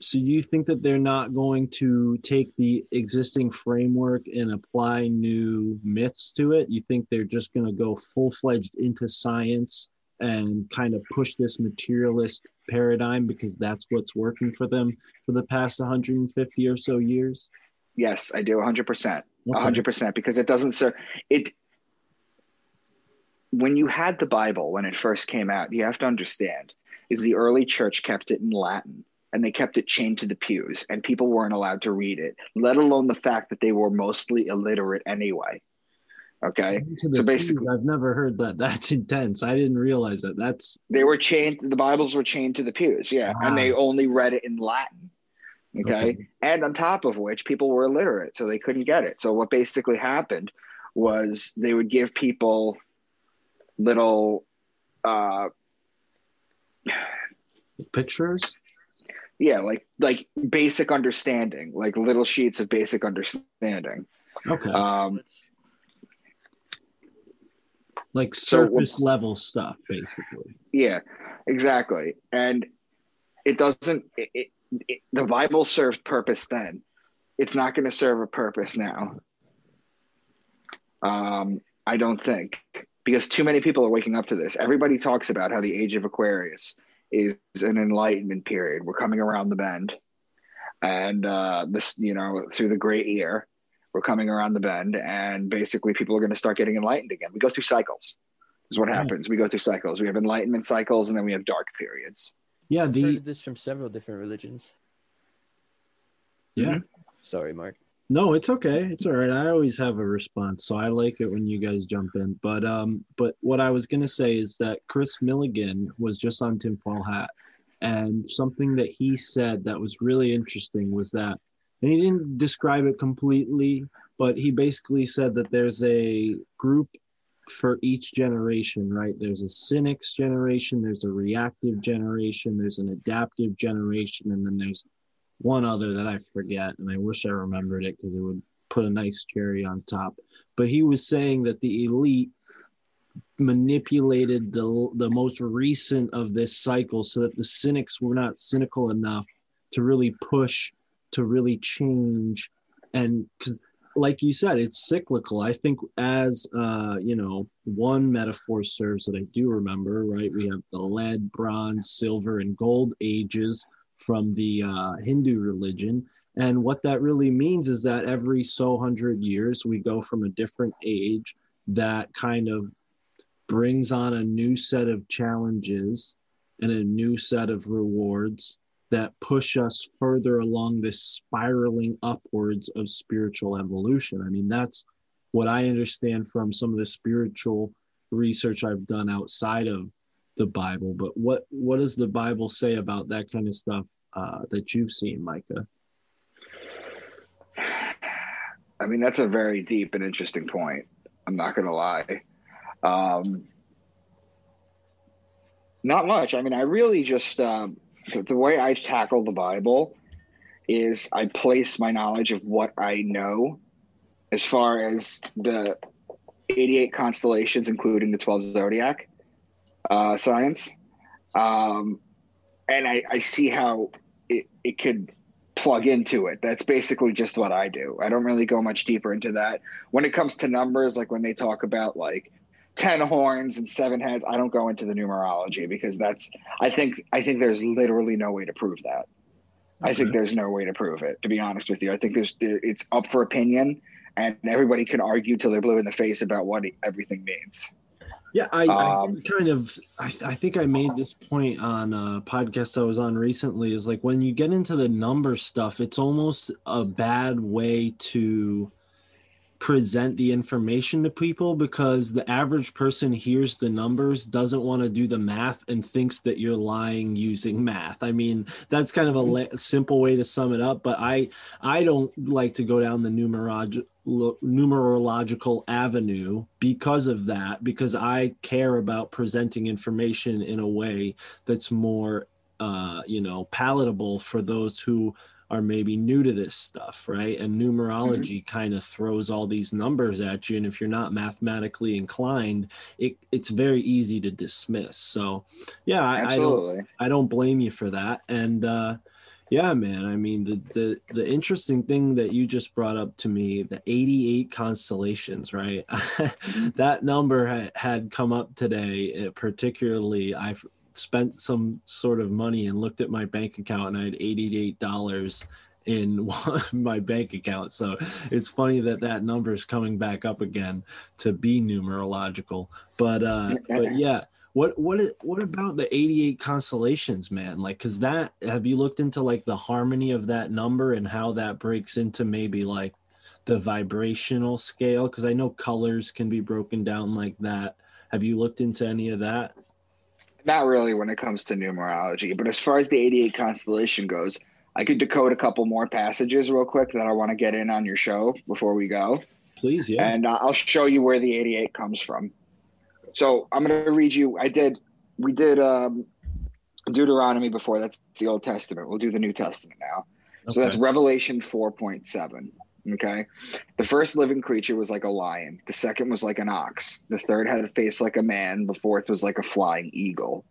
So you think that they're not going to take the existing framework and apply new myths to it? You think they're just going to go full fledged into science and kind of push this materialist paradigm because that's what's working for them for the past 150 or so years? Yes, I do 100%. Okay. Hundred percent because it doesn't serve it when you had the bible when it first came out you have to understand is the early church kept it in latin and they kept it chained to the pews and people weren't allowed to read it let alone the fact that they were mostly illiterate anyway okay so basically- pews, I've never heard that. [laughs] That's intense. I didn't realize that. That's they were chained the bibles were chained to the pews yeah and they only read it in latin okay? Okay. and on top of which people were illiterate so they couldn't get it so what basically happened was they would give people little uh pictures. Yeah like like basic understanding like little sheets of basic understanding Okay. um like So- surface level stuff, basically. Yeah, exactly. And it doesn't. It, it, it, the Bible served purpose then. It's not going to serve a purpose now. Um, I don't think because too many people are waking up to this. Everybody talks about how the age of Aquarius is an enlightenment period. We're coming around the bend, and uh, this, you know, through the great year, we're coming around the bend, and basically people are going to start getting enlightened again. We go through cycles. Is what Right. happens. We go through cycles. We have enlightenment cycles, and then we have dark periods. Yeah, I've heard this from several different religions. yeah. Sorry, Mark. No, it's okay. It's all right. I always have a response, so I like it when you guys jump in. But um, but what I was gonna say is that Chris Milligan was just on Tinfoil Hat, and something that he said that was really interesting was that, and he didn't describe it completely, but he basically said that there's a group for each generation, right? There's a cynics generation, there's a reactive generation, there's an adaptive generation, and then there's one other that I forget, and I wish I remembered it because it would put a nice cherry on top. But he was saying that the elite manipulated the the most recent of this cycle so that the cynics were not cynical enough to really push to really change. And because like you said it's cyclical. I think as uh you know one metaphor serves that i do remember right? We have the lead bronze silver and gold ages from the uh, Hindu religion. And what that really means is that every so hundred years, we go from a different age that kind of brings on a new set of challenges and a new set of rewards that push us further along this spiraling upwards of spiritual evolution. I mean, that's what I understand from some of the spiritual research I've done outside of the Bible, but what what does the Bible say about that kind of stuff uh, that you've seen, Micah? I mean, that's a very deep and interesting point. I'm not going to lie. Um, not much. I mean, I really just, um, the, way I tackle the Bible is I place my knowledge of what I know as far as the 88 constellations, including the 12 zodiac uh, science. Um, and I, I see how it, it could plug into it. That's basically just what I do. I don't really go much deeper into that. When it comes to numbers, like when they talk about like 10 horns and seven heads, I don't go into the numerology because that's I think I think there's literally no way to prove that. I think there's no way to prove it, to be honest with you. I think there's there, it's up for opinion and everybody can argue till they're blue in the face about what everything means. Yeah, I, Um, I kind of I, I think I made this point on a podcast I was on recently is like when you get into the number stuff, it's almost a bad way to present the information to people because the average person hears the numbers doesn't want to do the math and thinks that you're lying using [laughs] math. I mean that's kind of a la- simple way to sum it up but i i don't like to go down the numerology numerological avenue because of that because i care about presenting information in a way that's more uh you know palatable for those who are maybe new to this stuff right? And numerology kind of throws all these numbers at you and if you're not mathematically inclined it, it's very easy to dismiss. So yeah I, I don't I don't blame you for that. And uh, yeah, man, I mean the the the interesting thing that you just brought up to me, the 88 constellations, right? [laughs] that number ha- had come up today. uh, particularly, I've spent some sort of money and looked at my bank account, and I had 88 dollars in [laughs] one, my bank account. So it's funny that that number is coming back up again to be numerological. But uh, but [laughs] yeah, what what is, what about the 88 constellations, man? Like cuz that have you looked into like the harmony of that number and how that breaks into maybe like the vibrational scale cuz I know colors can be broken down like that. Have you looked into any of that? Not really when it comes to numerology, but as far as the 88 constellation goes, I could decode a couple more passages real quick that I want to get in on your show before we go. Please, yeah. and uh, I'll show you where the 88 comes from. So I'm going to read you. I did, we did um, Deuteronomy before. That's the Old Testament. We'll do the New Testament now. So that's Revelation 4.7. Okay. The first living creature was like a lion. The second was like an ox. The third had a face like a man. The fourth was like a flying eagle.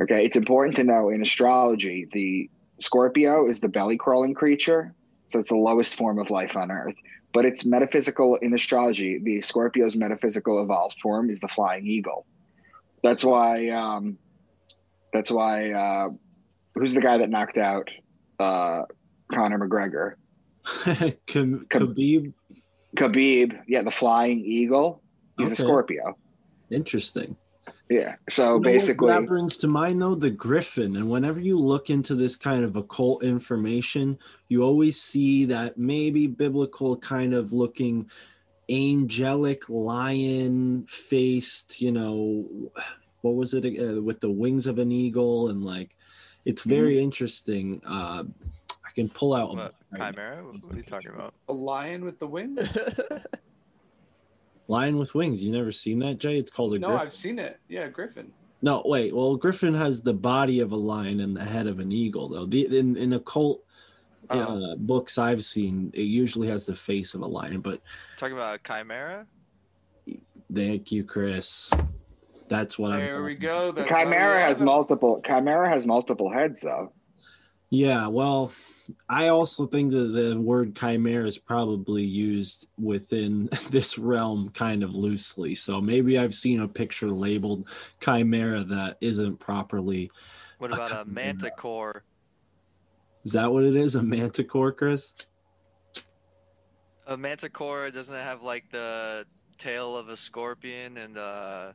Okay. It's important to know in astrology, the Scorpio is the belly crawling creature. So it's the lowest form of life on earth. But it's metaphysical in astrology. The Scorpio's metaphysical evolved form is the flying eagle. That's why, um, that's why, uh, who's the guy that knocked out uh, Conor McGregor? [laughs] Khabib. Khabib. Khabib, yeah, the flying eagle. He's Okay. a Scorpio. Interesting. Yeah. So You know what basically, that brings to mind though the griffin and whenever you look into this kind of occult information you always see that maybe biblical kind of looking angelic lion faced you know what was it uh, with the wings of an eagle and like it's very interesting uh i can pull out a What? right. Chimera? What what are you talking about? A lion with the wings? [laughs] [laughs] lion with wings you never seen that jay it's called a griffin. No, griffin I've seen it. Yeah, Griffin. No, wait. Well, Griffin has the body of a lion and the head of an eagle, though. The in in occult Oh. uh, books I've seen, it usually has the face of a lion. But Talking about a chimera? thank you, Chris. That's what I'm. There we go. That's Chimera has multiple. Chimera has multiple heads, though. Yeah. Well, I also think that the word chimera is probably used within [laughs] this realm kind of loosely. So maybe I've seen a picture labeled chimera that isn't properly. What A about a chimera. manticore? Is that what it is? A manticore, Chris? A manticore doesn't it have like the tail of a scorpion and uh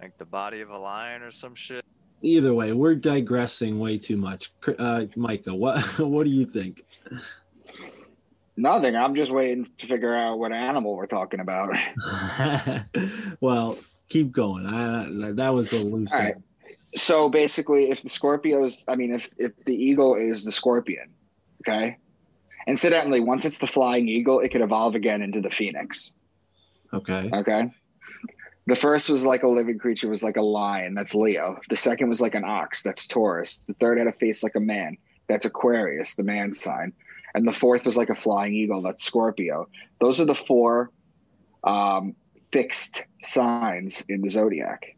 like the body of a lion or some shit? Either way, we're digressing way too much. Uh, Micah, what [laughs] what do you think? Nothing. I'm just waiting to figure out what animal we're talking about. [laughs] [laughs] well, keep going. I, that was a loose. All right. So basically, if the Scorpios, I mean, if if the eagle is the scorpion, okay. Incidentally, once it's the flying eagle, it could evolve again into the phoenix. Okay. Okay. The first was like a living creature, was like a lion. That's Leo. The second was like an ox. That's Taurus. The third had a face like a man. That's Aquarius, the man sign. And the fourth was like a flying eagle. That's Scorpio. Those are the four um, fixed signs in the zodiac.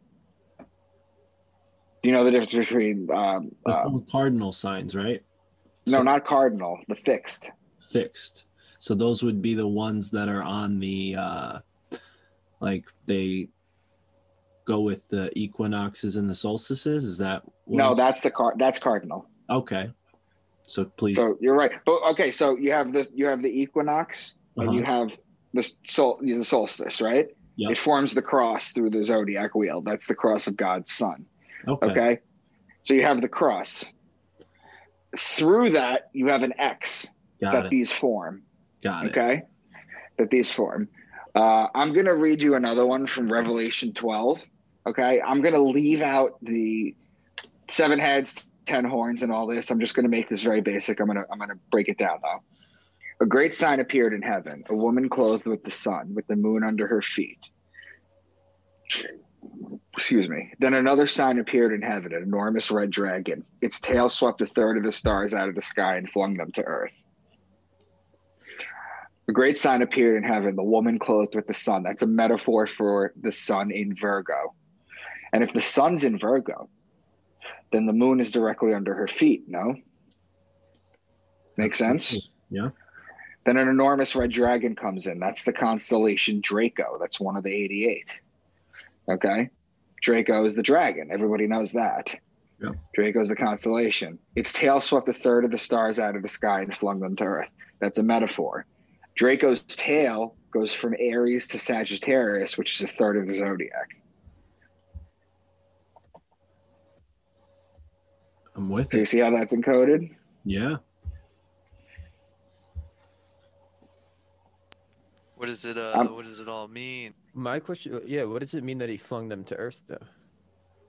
Do you know the difference between um, The uh, cardinal signs, right? no, So- not cardinal, the fixed. fixed. So those would be the ones that are on the uh like they go with the equinoxes and the solstices. Is that No, that's the car. That's cardinal. okay. So please So you're right. But okay, so you have the you have the equinox and you have the sol the solstice, right? Yep. It forms the cross through the zodiac wheel. That's the cross of God's son. okay. Okay. So you have the cross. Through that, you have an X Got that it. these form. Got it. Okay. That these form. Uh, I'm gonna read you another one from Revelation 12. Okay. I'm gonna leave out the seven heads, ten horns, and all this. I'm just gonna make this very basic. I'm gonna I'm gonna break it down though. A great sign appeared in heaven, a woman clothed with the sun, with the moon under her feet. Excuse me. Then another sign appeared in heaven, an enormous red dragon. Its tail swept a third of the stars out of the sky and flung them to earth. A great sign appeared in heaven, the woman clothed with the sun. That's a metaphor for the sun in Virgo. And if the sun's in Virgo, then the moon is directly under her feet, no? Make sense? Yeah. Then an enormous red dragon comes in. That's the constellation Draco. That's one of the 88. Okay. Draco is the dragon. Everybody knows that. Yeah. Draco is the constellation. Its tail swept a third of the stars out of the sky and flung them to earth. That's a metaphor. Draco's tail goes from Aries to Sagittarius, which is a third of the zodiac. I'm with Do you see how that's encoded? Yeah. What does it uh Um, what does it all mean? My question, yeah, what does it mean that he flung them to Earth, though?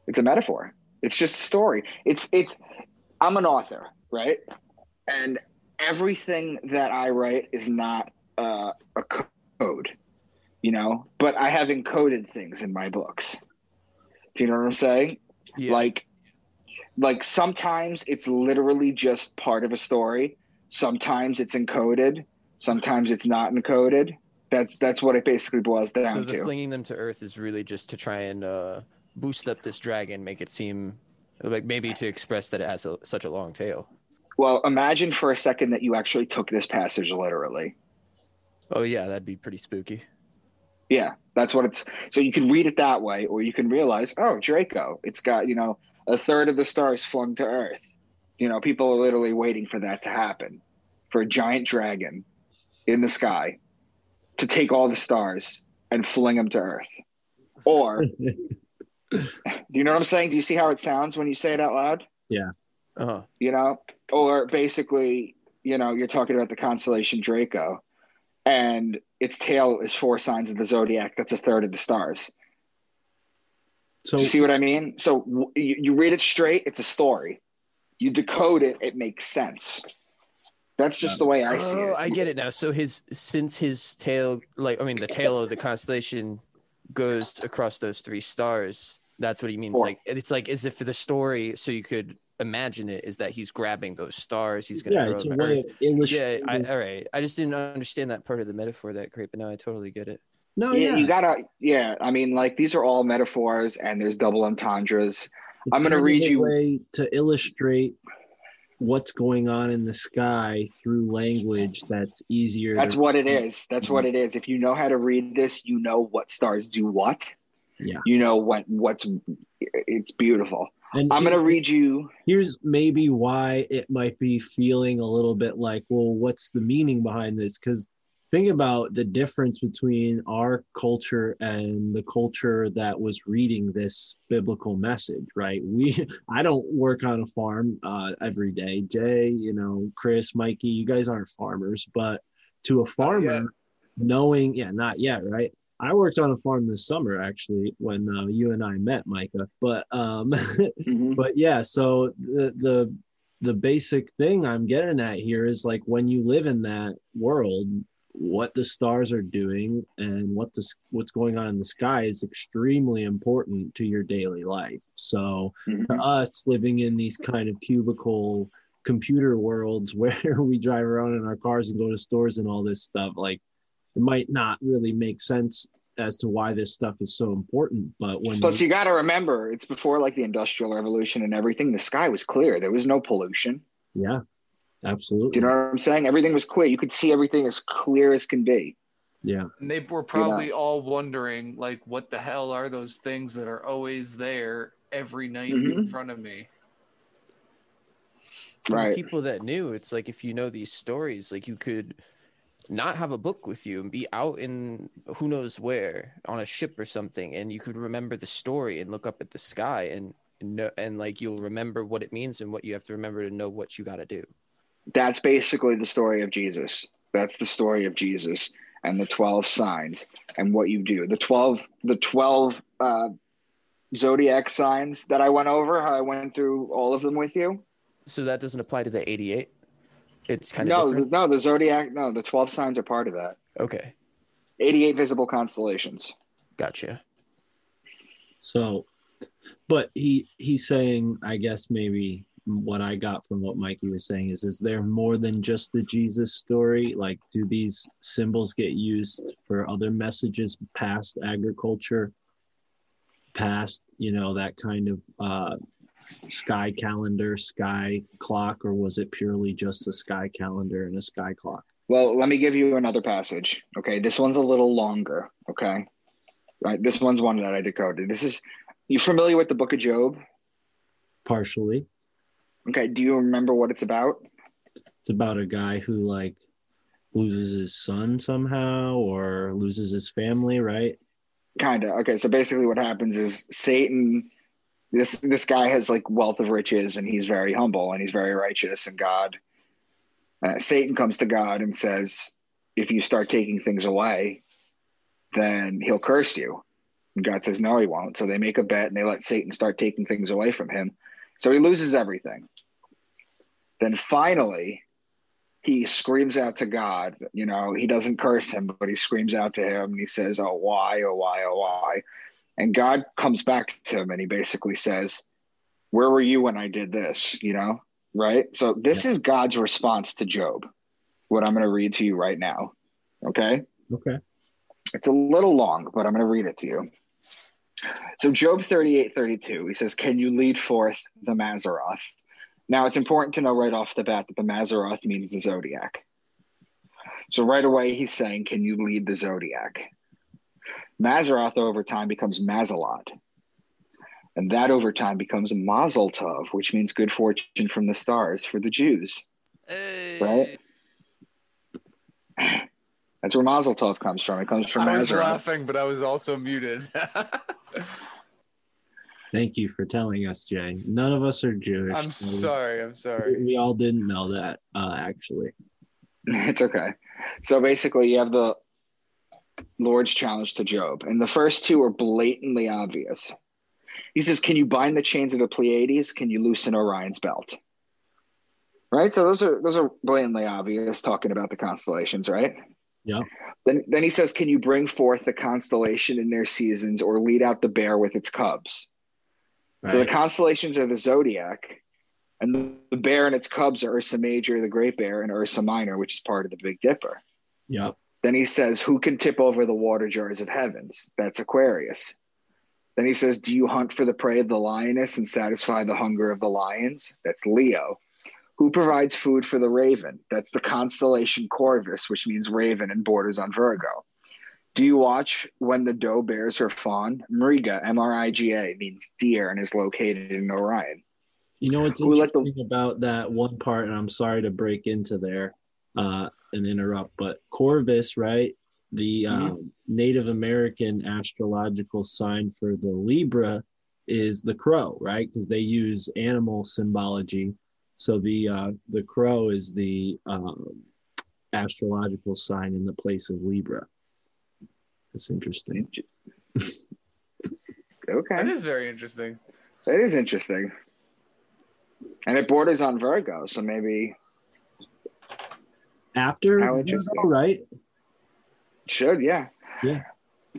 It's a metaphor. It's just a story. It's it's I'm an author, right? And everything that I write is not uh, a code, you know, but I have encoded things in my books. Do you know what I'm saying? Yeah. Like like sometimes it's literally just part of a story. Sometimes it's encoded. Sometimes it's not encoded. That's that's what it basically boils down to. So the to. flinging them to Earth is really just to try and uh, boost up this dragon, make it seem like maybe to express that it has a, such a long tail. Well, imagine for a second that you actually took this passage literally. Oh yeah, that'd be pretty spooky. Yeah, that's what it's. So you can read it that way, or you can realize, oh, Draco. It's got you know a third of the stars flung to Earth. You know, people are literally waiting for that to happen, for a giant dragon in the sky to take all the stars and fling them to Earth. Or, [laughs] do you know what I'm saying? Do you see how it sounds when you say it out loud? Yeah. Uh-huh. You know, or basically, you know, you're talking about the constellation Draco, and its tail is four signs of the zodiac. That's a third of the stars. So Do you see what I mean? So w- you, you read it straight, it's a story. You decode it, it makes sense. That's just the way I see Oh, it. I get it now. So his since his tail, like I mean, the tail of the constellation goes across those three stars. That's what he means. Four. Like it's like as if the story, so you could imagine it, is that he's grabbing those stars. He's gonna yeah, throw it's them way to of Earth. illustrating. Yeah, I, all right. I just didn't understand that part of the metaphor that great, but now I totally get it. No, yeah, yeah, you gotta. Yeah, I mean, like these are all metaphors, and there's double entendres. It's I'm gonna read you- way to illustrate what's going on in the sky through language that's easier. That's to, what it is. That's what it is. If you know how to read this, you know what stars do what. Yeah. You know what what's. It's beautiful. And I'm gonna read you. Here's maybe why it might be feeling a little bit like, well, what's the meaning behind this? Because think about the difference between our culture and the culture that was reading this biblical message, right? We, [laughs] I don't work on a farm uh, every day. Jay, you know, Chris, Mikey, you guys aren't farmers, but to a farmer, knowing, yeah, not yet, right? I worked on a farm this summer actually when uh, you and I met, Micah. But um, [laughs] Mhm. but yeah so the the the basic thing i'm getting at here is like when you live in that world what the stars are doing and what the what's going on in the sky is extremely important to your daily life so to Mhm. us living in these kind of cubicle computer worlds [laughs] where we drive around in our cars and go to stores and all this stuff like it might not really make sense as to why this stuff is so important but when Plus, you, you got to remember, it's before like the Industrial Revolution and everything. The sky was clear. There was no pollution. yeah absolutely Do you know what I'm saying? Everything was clear. You could see everything as clear as can be. yeah And they were probably all wondering, like, what the hell are those things that are always there every night in Mhm. front of me? For the Right. people that knew, it's like if you know these stories, like you could not have a book with you and be out in who knows where on a ship or something, and you could remember the story and look up at the sky and and know, and like you'll remember what it means and what you have to remember to know what you got to do. That's basically the story of Jesus. That's the story of Jesus and the 12 signs and what you do. The 12, the 12 uh, zodiac signs that I went over, how I went through all of them with you. So that doesn't apply to the 88. It's kind of No, the, different. no, the zodiac, no, the 12 signs are part of that. Okay, 88 visible constellations. gotcha. So, but he he's saying, I guess maybe what I got from what Mikey was saying is, is there more than just the Jesus story? Like, do these symbols get used for other messages past agriculture, past you know that kind of uh, sky calendar, sky clock, or was it purely just a sky calendar and a sky clock? Well, let me give you another passage. Okay. This one's a little longer. Okay. Right. This one's one that I decoded. This is, you familiar with the book of Job? Partially, Okay. Do you remember what it's about? it's about a guy who like loses his son somehow or loses his family, right? Kind of. Okay. So basically, what happens is Satan, this this guy has like wealth of riches, and he's very humble and he's very righteous, and God, uh, Satan comes to God and says, "If you start taking things away, then he'll curse you." And God says, "No, he won't." So they make a bet and they let Satan start taking things away from him. So he loses everything. Then finally, he screams out to God. You know, he doesn't curse him, but he screams out to him and he says, Oh, why? Oh, why? Oh, why? And God comes back to him and he basically says, Where were you when I did this? You know, right? So this is God's response to Job. what I'm going to read to you right now. Okay. Okay. It's a little long, but I'm going to read it to you. So, Job 38 32, he says, Can you lead forth the Mazaroth? Now, it's important to know right off the bat that the Mazaroth means the zodiac. So, right away, he's saying, Can you lead the zodiac? Mazaroth over time becomes Mazalot. And that over time becomes Mazel Tov, which means good fortune from the stars for the Jews. Hey. Right? That's where Mazel Tov comes from. It comes from I was Mazaroth. laughing, but I was also muted. [laughs] Thank you for telling us, Jay. None of us are Jewish. I'm sorry. I'm sorry. We all didn't know that, uh, actually. [laughs] It's okay. So basically, you have the Lord's challenge to Job, and the first two are blatantly obvious. He says, "Can you bind the chains of the Pleiades? Can you loosen Orion's belt?" Right. So those are those are blatantly obvious, talking about the constellations, right? Yeah. Then then he says, "Can you bring forth the constellation in their seasons, or lead out the bear with its cubs?" So the constellations are the zodiac, and the, the bear and its cubs are Ursa Major, the Great Bear, and Ursa Minor, which is part of the Big Dipper. Yep. Then he says, Who can tip over the water jars of heavens? That's Aquarius. Then he says, Do you hunt for the prey of the lioness and satisfy the hunger of the lions? That's Leo. Who provides food for the raven? That's the constellation Corvus, which means raven and borders on Virgo. Do you watch when the doe bears her fawn? Mriga, M R I G A, means deer and is located in Orion. You know what's let the- interesting about that one part, and I'm sorry to break into there uh, and interrupt, but Corvus, right? The Mm-hmm. um, Native American astrological sign for the Libra is the crow, right? Because they use animal symbology. So the uh, the crow is the um, astrological sign in the place of Libra. That's interesting. [laughs] Okay. That is very interesting. That is interesting. And it borders on Virgo, so maybe After How Virgo, interesting. right? should, yeah. Yeah.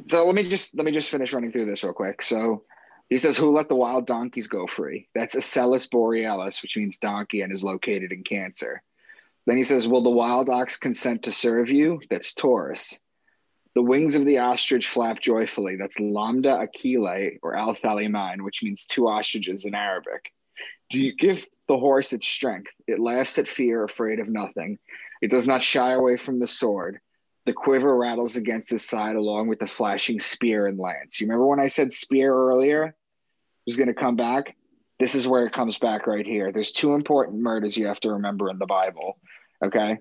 So let me just let me just finish running through this real quick. So he says, "Who let the wild donkeys go free?" That's Asellus borealis, which means donkey, and is located in Cancer. Then he says, "Will the wild ox consent to serve you?" That's Taurus. The wings of the ostrich flap joyfully. That's Lambda Aquilae or Al Thalimain, which means two ostriches in Arabic. Do you give the horse its strength? It laughs at fear, afraid of nothing. It does not shy away from the sword. The quiver rattles against his side along with the flashing spear and lance. You remember when I said spear earlier was going to come back? This is where it comes back right here. There's two important murders you have to remember in the Bible. Okay.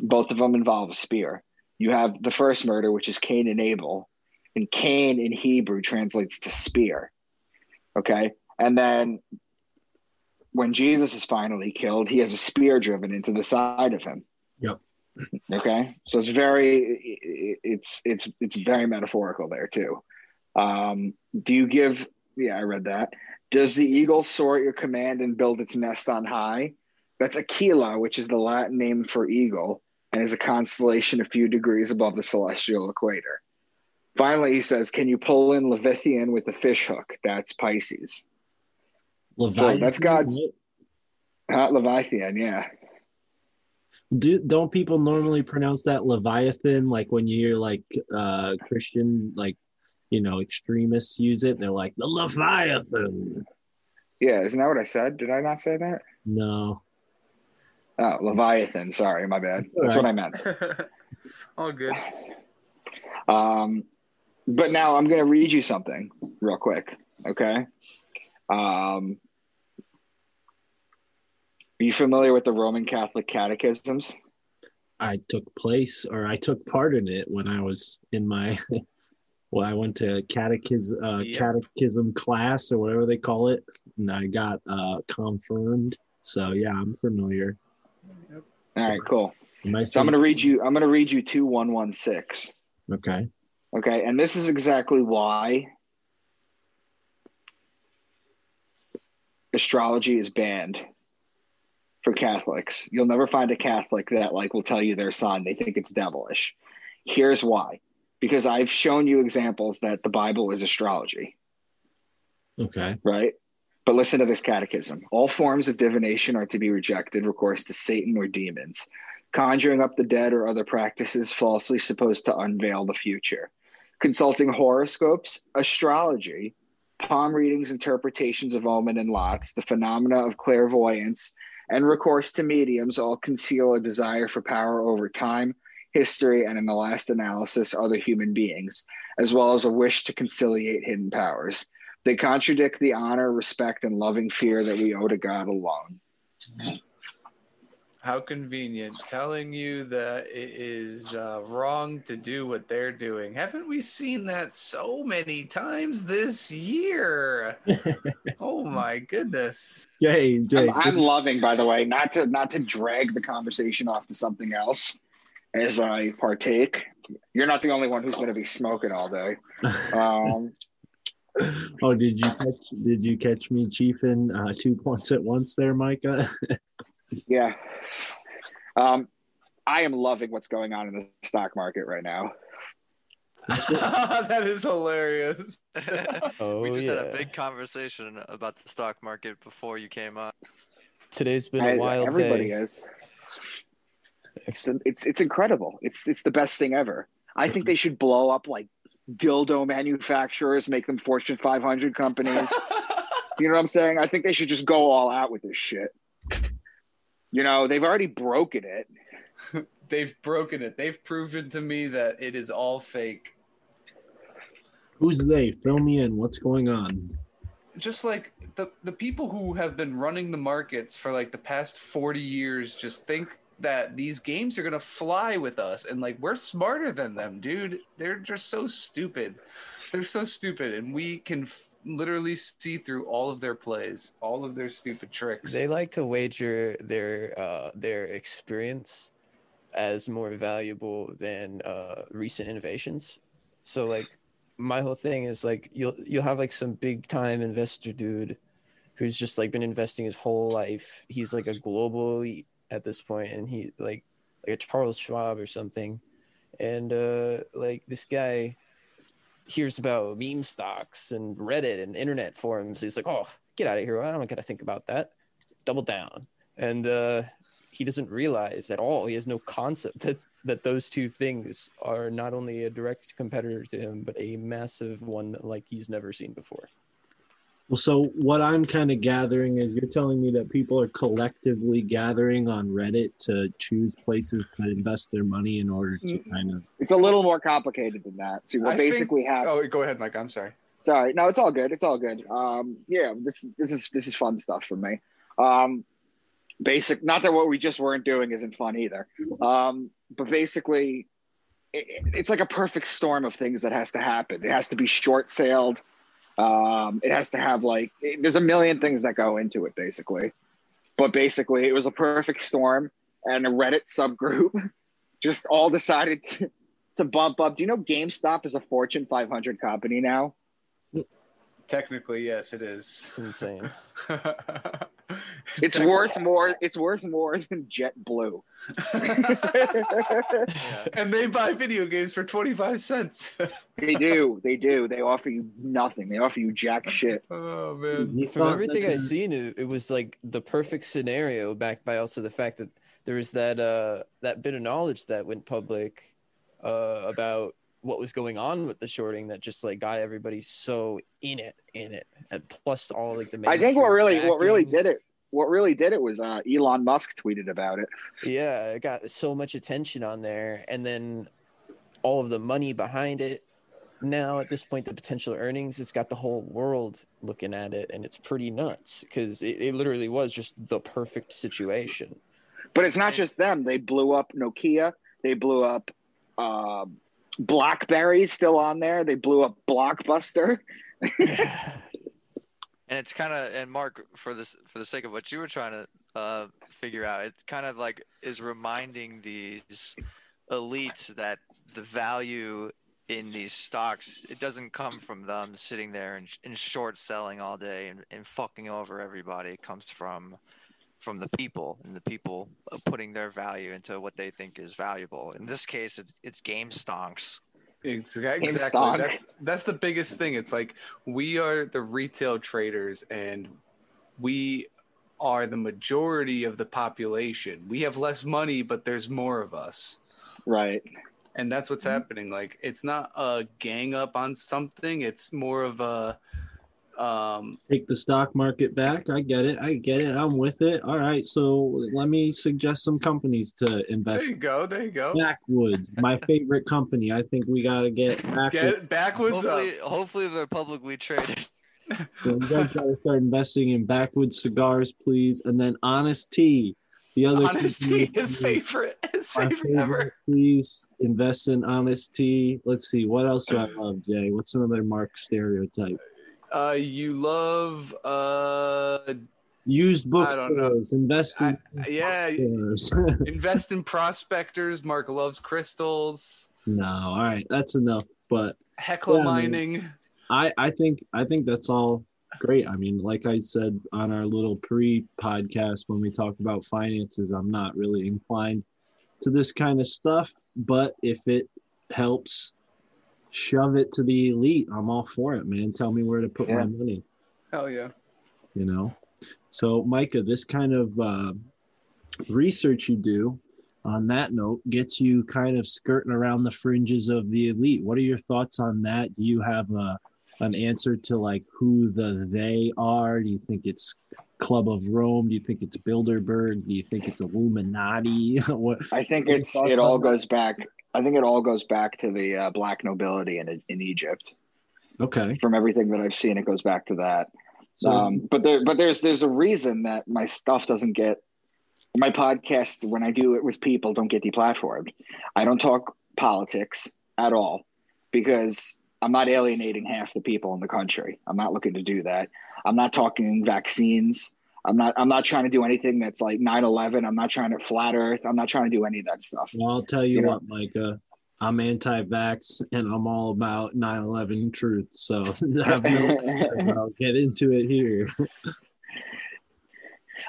Both of them involve a spear. You have the first murder, which is Cain and Abel. And Cain in Hebrew translates to spear. Okay. And then when Jesus is finally killed, he has a spear driven into the side of him. Yep. Okay. So it's very it's it's it's very metaphorical there too. Um, do you give yeah, I read that. Does the eagle soar at your command and build its nest on high? That's Aquila, which is the Latin name for eagle, and is a constellation a few degrees above the celestial equator. Finally, he says, Can you pull in Levithian with a fish hook? That's Pisces. Leviathan, that's God's- Not Leviathan, yeah. Do don't people normally pronounce that Leviathan? Like when you hear like uh Christian like you know extremists use it, they're like the Leviathan. Yeah, isn't that what I said? Did I not say that? No. Oh, Leviathan. Sorry, my bad. That's what I meant. [laughs] All good. Um, but now I'm going to read you something real quick. Okay. Um, are you familiar with the Roman Catholic catechisms? I took place or I took part in it when I was in my [laughs] well, I went to catechism uh, Yep. catechism class or whatever they call it, and I got uh, confirmed. So yeah, I'm familiar. All right, cool. So I'm going to read you. I'm going to read you two one one six. Okay. Okay, and this is exactly why astrology is banned for Catholics. You'll never find a Catholic that like will tell you their sign. They think it's devilish. Here's why. Because I've shown you examples that the Bible is astrology, Okay. right? But listen to this catechism. All forms of divination are to be rejected, recourse to Satan or demons. conjuring up the dead or other practices falsely supposed to unveil the future, consulting horoscopes, astrology, palm readings, interpretations of omen and lots, the phenomena of clairvoyance, and recourse to mediums all conceal a desire for power over time, history, and in the last analysis, other human beings, as well as a wish to conciliate hidden powers. They contradict the honor, respect, and loving fear that we owe to God alone. How convenient. Telling you that it is uh, wrong to do what they're doing. Haven't we seen that so many times this year? [laughs] oh my goodness. Jay, Jay, I'm, I'm loving, by the way, not to not to drag the conversation off to something else as I partake. You're not the only one who's going to be smoking all day. [laughs] Um, [laughs] oh, did you catch? Did you catch me chiefing uh, two points at once there, Micah? [laughs] yeah. Um, I am loving what's going on in the stock market right now. [laughs] that is hilarious. Oh we just had a big conversation about the stock market before you came on. Today's been I- a wild everybody day. is. It's, it's it's incredible. It's it's the best thing ever. I think they should blow up like dildo manufacturers, make them Fortune 500 companies. [laughs] you know what I'm saying? I think they should just go all out with this shit. You know, they've already broken it. [laughs] They've broken it. They've proven to me that it is all fake. Who's they? Fill me in. What's going on? Just like the the people who have been running the markets for like the past 40 years just think that these games are to fly with us and like we're smarter than them, dude. They're just so stupid. They're so stupid and we can f- literally see through all of their plays, all of their stupid tricks. They like to wager their uh, their experience as more valuable than uh, recent innovations. So like my whole thing is like you'll you'll have like some big time investor dude who's just like been investing his whole life. He's like a global elite at this point, and he like like a Charles Schwab or something, and uh, like this guy hears about meme stocks and Reddit and internet forums. He's like, oh, get out of here! I don't got to think about that. Double down, and uh, he doesn't realize at all. He has no concept that that those two things are not only a direct competitor to him, but a massive one like he's never seen before. Well, so what I'm kind of gathering is you're telling me that people are collectively gathering on Reddit to choose places to invest their money in order to Mm. kind of. It's a little more complicated than that. See, what I think- basically happened. Oh, go ahead, Mike. I'm sorry. Sorry, no, it's all good. It's all good. Um, yeah, this this is this is fun stuff for me. Um, basic, not that what we just weren't doing isn't fun either. Um, but basically, it, it's like a perfect storm of things that has to happen. It has to be short sailed. Um, it has to have like it- there's a million things that go into it basically. But basically, it was a perfect storm, and a Reddit subgroup [laughs] just all decided to, [laughs] to bump up. Do you know GameStop is a Fortune 500 company now? Technically, yes, it is. It's insane. [laughs] It's worth more. It's worth more than Jet JetBlue. and they buy video games for 25 cents. They do. They do. They offer you nothing. They offer you jack shit. [laughs] oh, man. You From everything I've seen, it, it was like the perfect scenario, backed by also the fact that there was that uh that bit of knowledge that went public uh about what was going on with the shorting that just like got everybody so in it, in it, and plus all like the. I think what really, what really did it, what really did it was uh, Elon Musk tweeted about it. Yeah, it got so much attention on there, and then all of the money behind it. Now, at this point, the potential earnings, it's got the whole world looking at it, and it's pretty nuts because it, it literally was just the perfect situation. But it's not just them. They blew up Nokia. They blew up uh, BlackBerry's still on there. They blew up Blockbuster. [laughs] And it's kind of and Mark for this for the sake of what you were trying to uh, figure out, it kind of like is reminding these elites that the value in these stocks it doesn't come from them sitting there and, and short selling all day and, and fucking over everybody. It comes from from the people and the people putting their value into what they think is valuable. In this case, it's it's game stonks. Exactly. GameStop. exactly. That's that's the biggest thing. It's like we are the retail traders, and we are the majority of the population. We have less money, but there's more of us. Right. And that's what's mm-hmm. happening. Like it's not a gang up on something, it's more of a um Take the stock market back. I get it. I get it. I'm with it. All right. So let me suggest some companies to invest. there invest. you go, there you go. Backwoods, my favorite company. I think we got to get Backwoods. Get backwards up. Hopefully, hopefully they're publicly traded. [laughs] So you guys got to start investing in Backwoods cigars, please. And then Honest Tea. The other Honest Tea, company- his favorite, [laughs] his my favorite ever. favorite, please invest in Honest Tea. Let's see. What else do I love, Jay? What's another Mark stereotype? Uh, you love uh, Used I don't know. bookstores. Invest in yeah, [laughs] invest in prospectors. Mark loves crystals. no, all right, that's enough. But Heckle Yeah, mining. I, I think I think that's all great. I mean, like I said on our little pre-podcast when we talked about finances, I'm not really inclined to this kind of stuff. But if it helps shove it to the elite, I'm all for it, man. Tell me where to put my money. Hell yeah. you know so micah this kind of uh, research you do on that note gets you kind of skirting around the fringes of the elite what are your thoughts on that do you have a, an answer to like who the they are do you think it's club of rome do you think it's bilderberg do you think it's illuminati [laughs] what I think it's it all that? goes back. I think it all goes back to the uh, black nobility in in Egypt. okay From everything that I've seen, it goes back to that. so um, but there, but there's there's a reason that my stuff doesn't get my podcast when I do it with people don't get deplatformed. I don't talk politics at all because I'm not alienating half the people in the country. I'm not looking to do that. I'm not talking vaccines. I'm not I'm not trying to do anything that's like 9/11. I'm not trying to flat earth. I'm not trying to do any of that stuff. well, i'll tell you, You know- what micah i'm anti-vax and i'm all about 9-11 truth so [laughs] have no [laughs] fear, i'll get into it here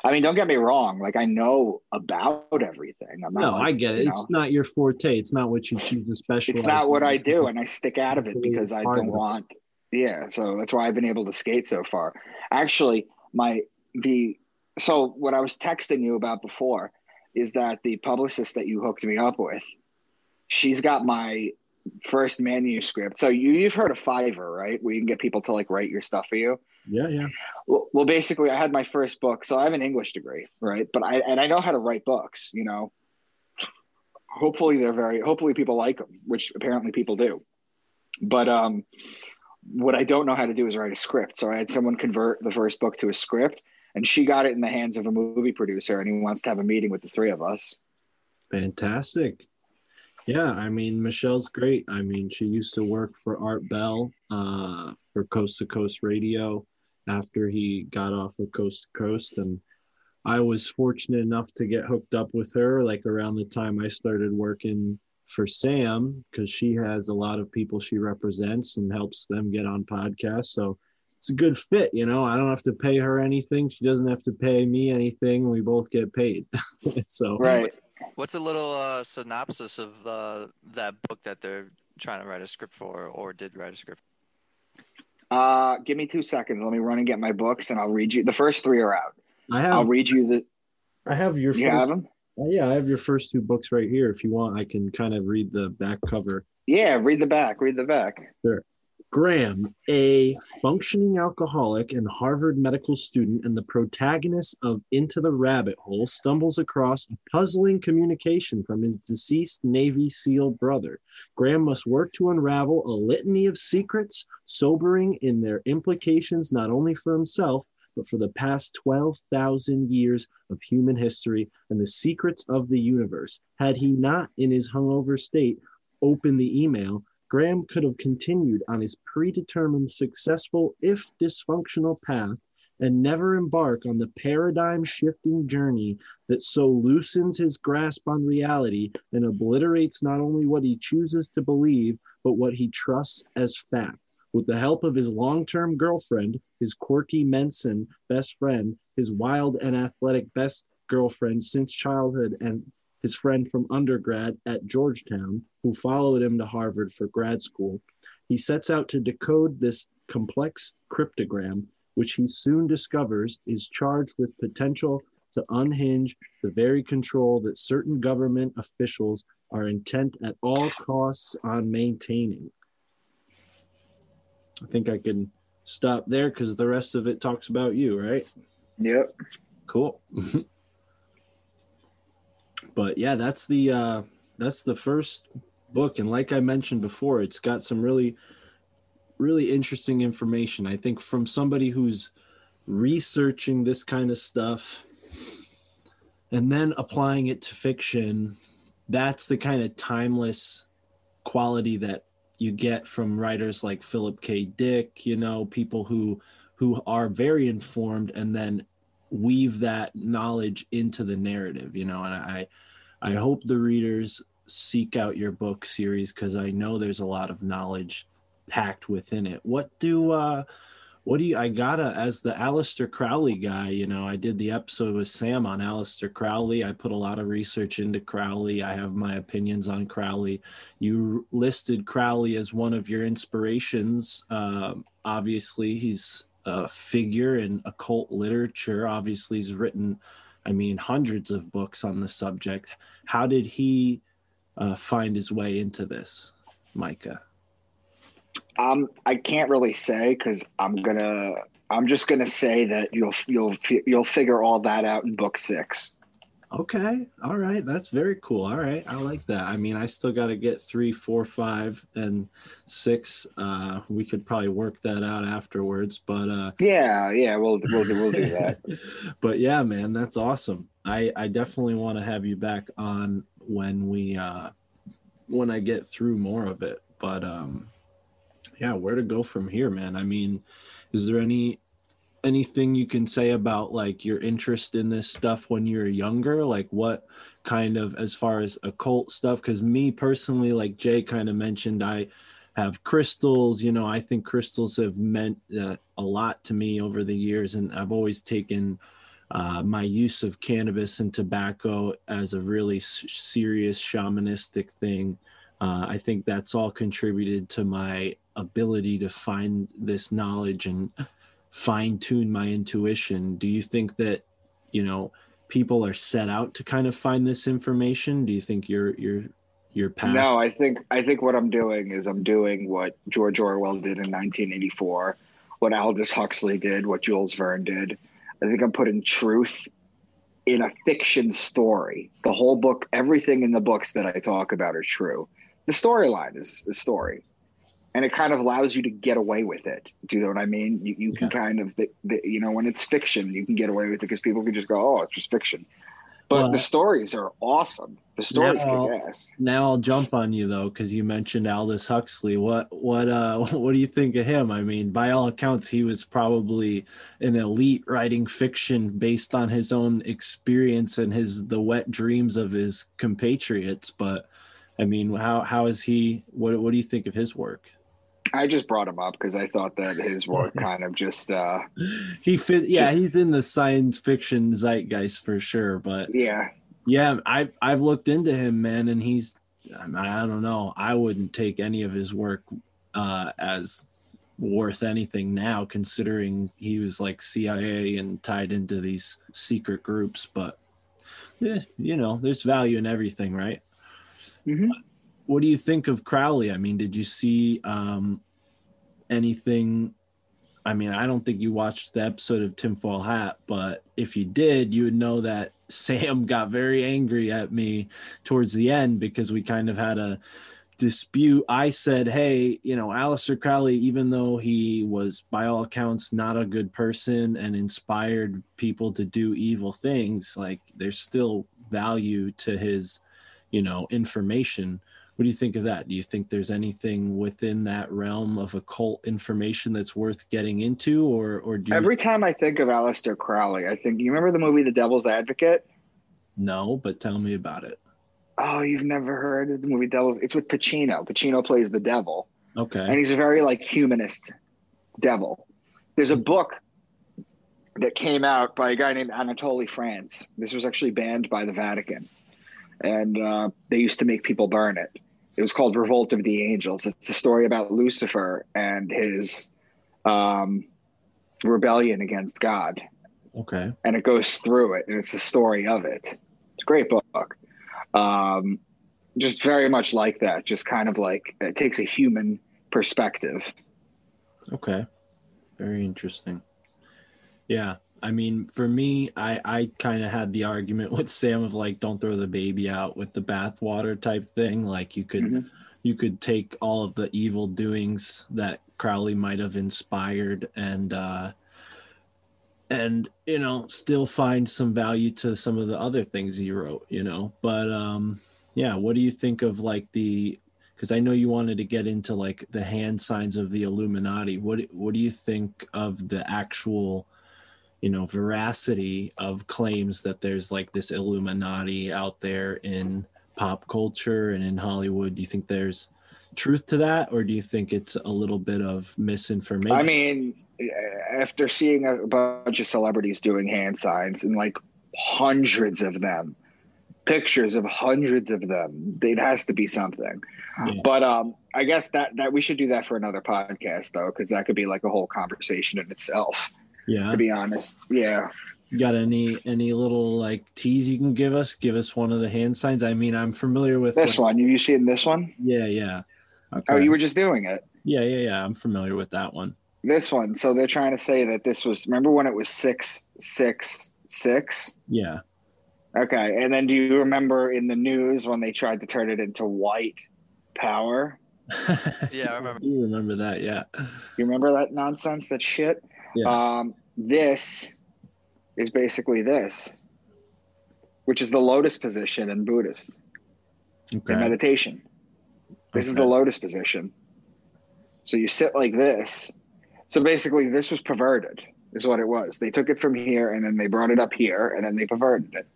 I mean, don't get me wrong. Like I know about everything. I'm not No, like, I get it. It's know, not your forte. It's not what you choose to specialize. it's not what. I do, and I stick out of it because I don't want. Yeah, so that's why I've been able to skate so far. Actually, my the so what I was texting you about before is that the publicist that you hooked me up with, she's got my first manuscript. So you you've heard of Fiverr, right? Where you can get people to like write your stuff for you. Yeah, yeah. Well, well, basically, I had my first book, so I have an English degree, right? But I and I know how to write books. You know, hopefully they're very. Hopefully people like them, which apparently people do. But um, what I don't know how to do is write a script. So I had someone convert the first book to a script, and she got it in the hands of a movie producer, and he wants to have a meeting with the three of us. Fantastic. Yeah, I mean Michelle's great. I mean, she used to work for Art Bell uh, for Coast to Coast Radio after he got off of Coast to Coast, and I was fortunate enough to get hooked up with her like around the time I started working for Sam because she has a lot of people she represents and helps them get on podcasts. So it's a good fit, you know. I don't have to pay her anything. She doesn't have to pay me anything. We both get paid. [laughs] so Right. What's a little uh, synopsis of uh, that book that they're trying to write a script for, or did write a script? Uh, give me two seconds. Let me run and get my books, and I'll read you. The first three are out. I have. I'll read you the. I have your You first, have them? Oh, yeah, I have your first two books right here. If you want, I can kind of read the back cover. Yeah, read the back. Read the back. Graham, a functioning alcoholic and Harvard medical student and the protagonist of Into the Rabbit Hole, stumbles across a puzzling communication from his deceased Navy SEAL brother. Graham must work to unravel a litany of secrets, sobering in their implications not only for himself, but for the past 12,000 years of human history and the secrets of the universe. Had he not, in his hungover state, opened the email, Graham could have continued on his predetermined, successful, if dysfunctional path and never embark on the paradigm shifting journey that so loosens his grasp on reality and obliterates not only what he chooses to believe, but what he trusts as fact. With the help of his long term girlfriend, his quirky Mensan best friend, his wild and athletic best girlfriend since childhood, and his friend from undergrad at Georgetown, who followed him to Harvard for grad school, he sets out to decode this complex cryptogram which he soon discovers is charged with potential to unhinge the very control that certain government officials are intent at all costs on maintaining. I think I can stop there because the rest of it talks about you, right? Yep. Cool. [laughs] but yeah, that's the uh that's the first book and like I mentioned before, it's got some really really interesting information. I think from somebody who's researching this kind of stuff and then applying it to fiction, that's the kind of timeless quality that you get from writers like Philip K. Dick, you know, people who who are very informed and then weave that knowledge into the narrative, you know, and I I hope the readers seek out your book series because I know there's a lot of knowledge packed within it. What do uh what do you I gotta as the Aleister Crowley guy, you know, I did the episode with Sam on Aleister Crowley. I put a lot of research into Crowley. I have my opinions on Crowley. You listed Crowley as one of your inspirations. Um, obviously, he's a figure in occult literature. Obviously, he's written, I mean, hundreds of books on the subject. How did he uh, find his way into this, Micah? Um, I can't really say because I'm gonna. I'm just gonna say that you'll you'll you'll figure all that out in book six. Okay. All right. That's very cool. All right. I like that. I mean, I still got to get three, four, five, and six. Uh, we could probably work that out afterwards, but uh, yeah, yeah, we'll we'll do, we'll do that. [laughs] but yeah, man, that's awesome. I I definitely want to have you back on when we uh when I get through more of it. But um, yeah, where to go from here, man? I mean, is there any anything you can say about like your interest in this stuff when you were younger? Like what kind of as far as occult stuff? Because me personally like jay kind of mentioned i have crystals you know i think crystals have meant uh, a lot to me over the years and i've always taken uh, my use of cannabis and tobacco as a really s- serious shamanistic thing. Uh, i think that's all contributed to my ability to find this knowledge and fine tune my intuition. Do you think that, you know, people are set out to kind of find this information? Do you think you're you're your path? No, I think I think what I'm doing is I'm doing what George Orwell did in 1984, what Aldous Huxley did, what Jules Verne did. I think I'm putting truth in a fiction story. The whole book, everything in the books that I talk about are true. The storyline is the story and it kind of allows you to get away with it. Do you know what I mean? You, you can kind of, the, the, you know, when it's fiction, you can get away with it because people can just go, oh, it's just fiction. But Well, the stories are awesome. The stories now, kick now I'll jump on you though, because you mentioned Aldous Huxley. What what uh [laughs] what do you think of him? I mean, by all accounts, he was probably an elite writing fiction based on his own experience and his the wet dreams of his compatriots. But I mean, how how is he? What what do you think of his work? I just brought him up because I thought that his work [laughs] kind of just, uh, He fit. Yeah, Just- he's in the science fiction zeitgeist for sure. But yeah, Yeah, I've I've looked into him, man, and he's I don't know. I wouldn't take any of his work uh, as worth anything now, considering he was like CIA and tied into these secret groups. But yeah, you know, there's value in everything, right? Mhm. What do you think of Crowley? I mean, did you see um, anything? I mean, I don't think you watched the episode of Tinfoil Hat, but if you did, you would know that [laughs] Sam got very angry at me towards the end because we kind of had a dispute. I said, hey, you know, Aleister Crowley, even though he was, by all accounts, not a good person and inspired people to do evil things, like there's still value to his, you know, information. What do you think of that? Do you think there's anything within that realm of occult information that's worth getting into, or or do you every time I think of Aleister Crowley, I think, you remember the movie The Devil's Advocate? no? But tell me about it. Oh, you've never heard of the movie Devil's? It's with Pacino. Pacino plays the devil. Okay. and he's a very like humanist devil. There's a book that came out by a guy named Anatole France. This was actually banned by the Vatican, and uh, they used to make people burn it. It was called Revolt of the Angels. It's a story about Lucifer and his um, rebellion against God, Okay. and it goes through it, and it's the story of it. It's a great book. Um, just very much like that. Just kind of like it takes a human perspective. Okay. Very interesting. Yeah. I mean, for me, I, I kind of had the argument [laughs] with Sam of like, don't throw the baby out with the bathwater type thing. Like you could, Mhm. you could take all of the evil doings that Crowley might have inspired and, uh, and you know, still find some value to some of the other things he wrote. You know, but um, yeah. What do you think of like the because I know you wanted to get into like the hand signs of the Illuminati. What what do you think of the actual, you know, veracity of claims that there's like this Illuminati out there in pop culture and in Hollywood? Do you think there's truth to that, or do you think it's a little bit of misinformation? I mean, after seeing a bunch of celebrities doing hand signs and like hundreds of them, pictures of hundreds of them, it has to be something. Yeah. But um, I guess that that we should do that for another podcast though, because that could be like a whole conversation in itself. Yeah. To be honest, yeah. Got any any little like tease you can give us? Give us one of the hand signs. I mean, I'm familiar with This like- one, you seen this one? Yeah, yeah. Oh, okay. Oh, you were just doing it. Yeah, yeah, yeah. I'm familiar with that one. This one. So they're trying to say that this was. Remember when it was six six six? Yeah. Okay, and then do you remember in the news when they tried to turn it into white power? Yeah, I remember. [laughs] do remember that. Yeah. You remember that nonsense, that shit? Yeah. Um, this is basically this, which is the lotus position in Buddhist Okay. in meditation. This is the lotus position. So you sit like this. So basically, this was perverted, is what it was. They took it from here and then they brought it up here and then they perverted it.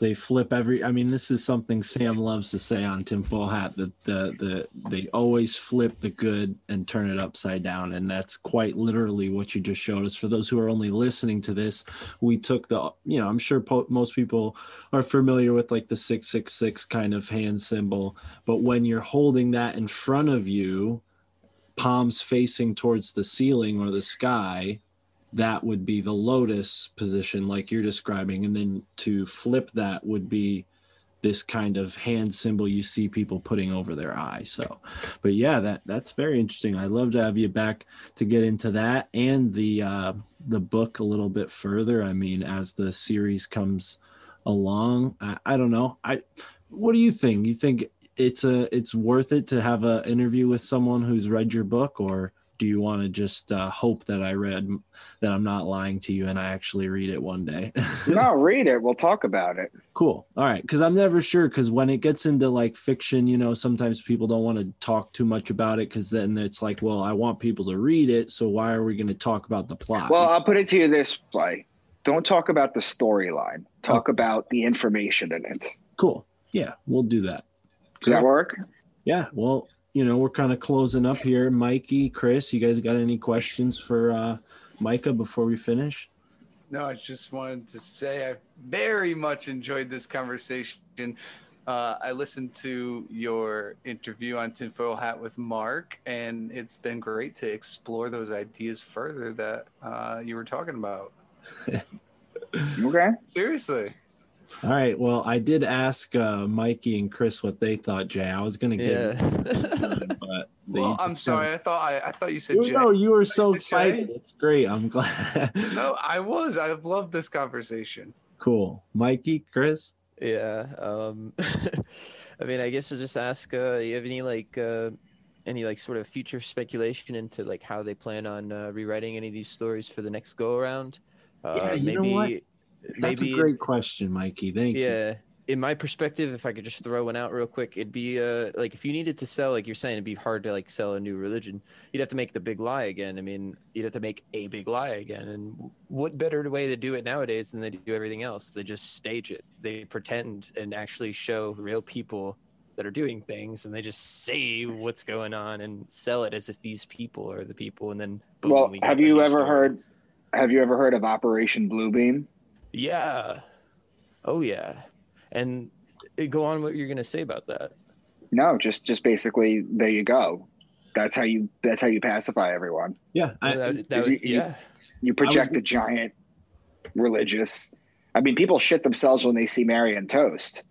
They flip every. I mean, this is something Sam loves to say on Tinfoil Hat that the the they always flip the good and turn it upside down, and that's quite literally what you just showed us. For those who are only listening to this, we took the. You know, I'm sure po- most people are familiar with like the six six six kind of hand symbol, but when you're holding that in front of you, palms facing towards the ceiling or the sky, that would be the lotus position like you're describing and then to flip that would be this kind of hand symbol you see people putting over their eye. So but yeah that that's very interesting. I'd love to have you back to get into that and the uh the book a little bit further. I mean as the series comes along i, I don't know. I what do you think? You think it's a it's worth it to have an interview with someone who's read your book or do you want to just uh, hope that I read that I'm not lying to you and I actually read it one day? [laughs] no, read it. We'll talk about it. cool. All right. Cause I'm never sure. Cause when it gets into like fiction, you know, sometimes people don't want to talk too much about it. Cause then it's like, well, I want people to read it. So why are we going to talk about the plot? Well, I'll put it to you this way don't talk about the storyline, talk about the information in it. cool. Yeah. We'll do that. Does that work? Yeah. Well, you know, we're kind of closing up here. Mikey, Chris, you guys got any questions for uh, Micah before we finish? No, I just wanted to say I very much enjoyed this conversation. Uh, I listened to your interview on Tinfoil Hat with Mark, and it's been great to explore those ideas further that uh, you were talking about. [laughs] Okay. Seriously. All right. Well, I did ask uh, Mikey and Chris what they thought, Jay. I was going to get, Yeah. [laughs] but Well, I'm just sorry. I thought I, I thought you said You Jay. know, you were so Jay? excited. It's great. I'm glad. [laughs] No, I was. I've loved this conversation. cool. Mikey, Chris. Yeah. Um, [laughs] I mean, I guess I'll just ask. Uh, you have any like uh, any like sort of future speculation into like how they plan on uh, rewriting any of these stories for the next go around? Uh, Yeah, you know maybe, what? That's maybe a great question, Mikey. Thank you. yeah. In my perspective, if I could just throw one out real quick, it'd be uh like if you needed to sell, like you're saying, it'd be hard to like sell a new religion. You'd have to make the big lie again. I mean, you'd have to make a big lie again. And what better way to do it nowadays than they do everything else? They just stage it. They pretend and actually show real people that are doing things, and they just say what's going on and sell it as if these people are the people. And then, boom, Well, we have you ever story. heard? Have you ever heard of Operation Bluebeam? Yeah. Oh yeah. And uh, go on what you're gonna say about that. No, just just basically there you go. That's how you that's how you pacify everyone. Yeah. I, That- that is would- you- you- yeah. You project a giant religious. I mean, people shit themselves when they see Mary and Toast.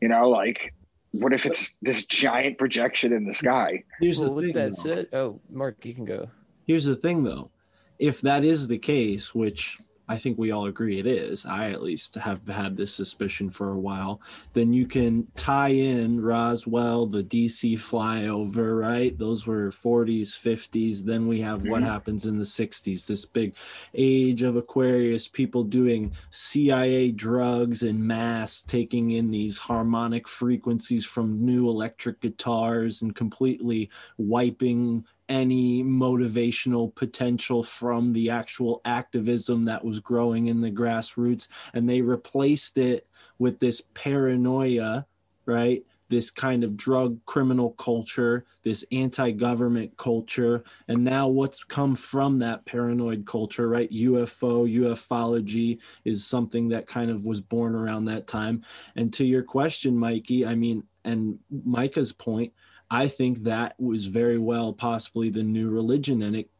You know, like, what if it's this giant projection in the sky? Here's Well, the thing. that though. said, oh, Mark, you can go. Here's the thing, though. If that is the case, which I think we all agree it is, I at least have had this suspicion for a while, then you can tie in Roswell, the DC flyover, right? Those were 40s, 50s. Then we have what Mhm. happens in the 60s, this big age of Aquarius, people doing CIA drugs in mass, taking in these harmonic frequencies from new electric guitars and completely wiping any motivational potential from the actual activism that was growing in the grassroots and they replaced it with this paranoia right? This kind of drug criminal culture this anti-government culture and now what's come from that paranoid culture right? Ufo ufology is something that kind of was born around that time. And to your question mikey i mean and micah's point I think that was very well possibly the new religion, and it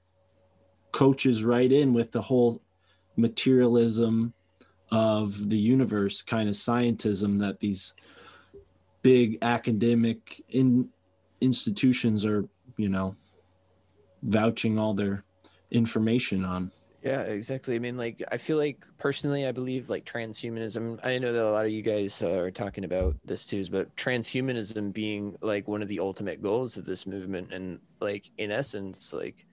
coaches right in with the whole materialism of the universe kind of scientism that these big academic in, institutions are, you know, vouching all their information on. Yeah, exactly. I mean, like, I feel like personally, I believe like transhumanism. I know that a lot of you guys are talking about this too, but transhumanism being like one of the ultimate goals of this movement, and like in essence, like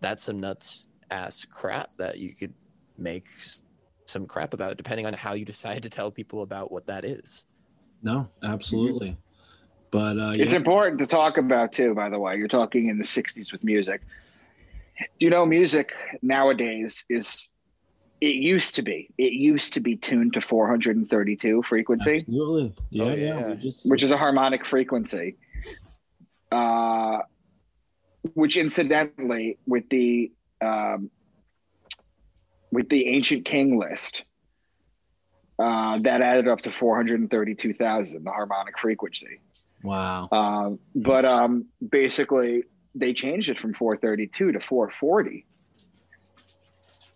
that's some nuts ass crap that you could make some crap about, depending on how you decide to tell people about what that is. No, absolutely. But uh, It's yeah, important to talk about too. By the way, you're talking in the '60s with music. Do you know music nowadays is? It used to be. It used to be tuned to 432 frequency. absolutely. Yeah, Oh, yeah. yeah. just, which is a harmonic frequency. Uh, which incidentally, with the um, with the ancient king list, uh, that added up to four hundred and thirty-two thousand, the harmonic frequency. wow. Um, but um, basically, they changed it from four thirty-two to four forty.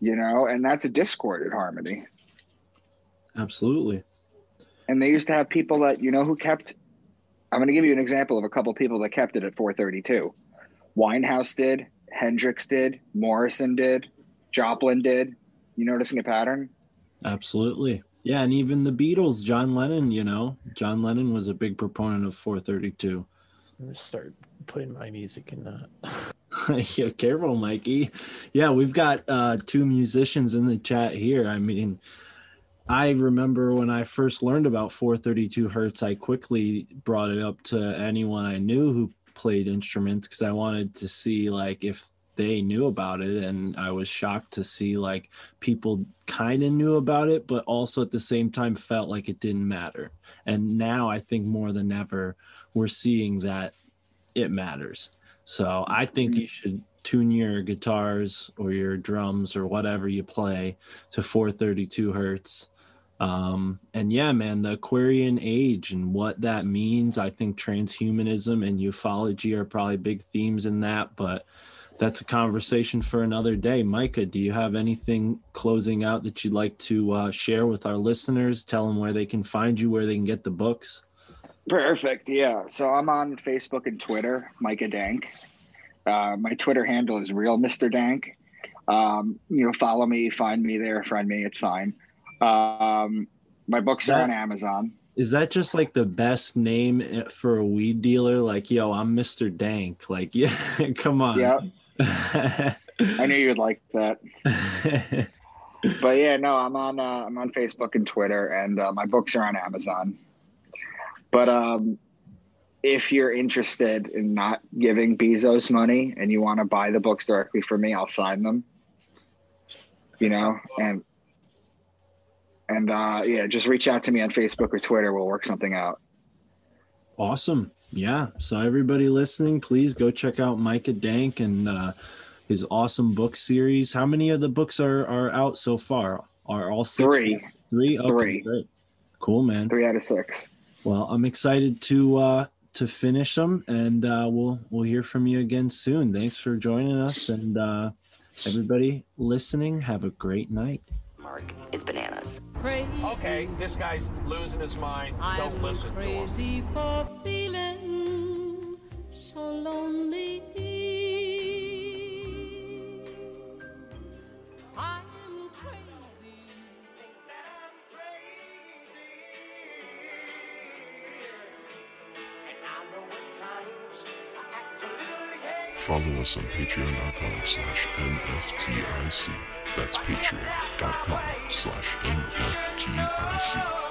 You know, and that's a discord discorded harmony. Absolutely. and they used to have people that you know who kept i'm going to give you an example of a couple people that kept it at 432 winehouse did hendrix did morrison did joplin did you noticing a pattern Absolutely. Yeah, and even the Beatles, John Lennon, you know, John Lennon was a big proponent of 432. I'm start putting my music in that. [laughs] [laughs] yeah, careful, Mikey. Yeah, we've got uh, two musicians in the chat here. I mean, I remember when I first learned about 432 hertz, I quickly brought it up to anyone I knew who played instruments because I wanted to see like if they knew about it and I was shocked to see like people kind of knew about it but also at the same time felt like it didn't matter. And now I think more than ever we're seeing that it matters. So I think you should tune your guitars or your drums or whatever you play to 432 hertz. Um, and yeah, man, the Aquarian age and what that means. I think transhumanism and ufology are probably big themes in that, but that's a conversation for another day. Micah, do you have anything closing out that you'd like to uh, share with our listeners? Tell them where they can find you, where they can get the books. Perfect yeah so i'm on facebook and twitter micah dank uh, my twitter handle is real mr dank um, you know follow me find me there friend me it's fine um, my books are on amazon Is that just like the best name eh, for a weed dealer? Like, yo, I'm Mr. Dank. Like, [laughs] yeah, come on. yeah [laughs] i knew you'd like that [laughs] but yeah, no, I'm on uh, I'm on Facebook and Twitter, and uh, my books are on Amazon. But um, if you're interested in not giving Bezos money and you want to buy the books directly from me, I'll sign them. You know, and and uh, yeah, just reach out to me on Facebook or Twitter. We'll work something out. awesome. Yeah. So everybody listening, please go check out Micah Dank and uh, his awesome book series. How many of the books are are out so far? Are all six? Three, Three. Okay, Three. Great. Cool, man. three out of six. Well, I'm excited to uh, to finish them, and uh, we'll we'll hear from you again soon. Thanks for joining us, and uh, Everybody listening, have a great night. Mark is bananas. Okay, this guy's losing his mind. Don't I'm listen to him. Follow us on patreon.com slash NFTIC. That's patreon.com slash NFTIC.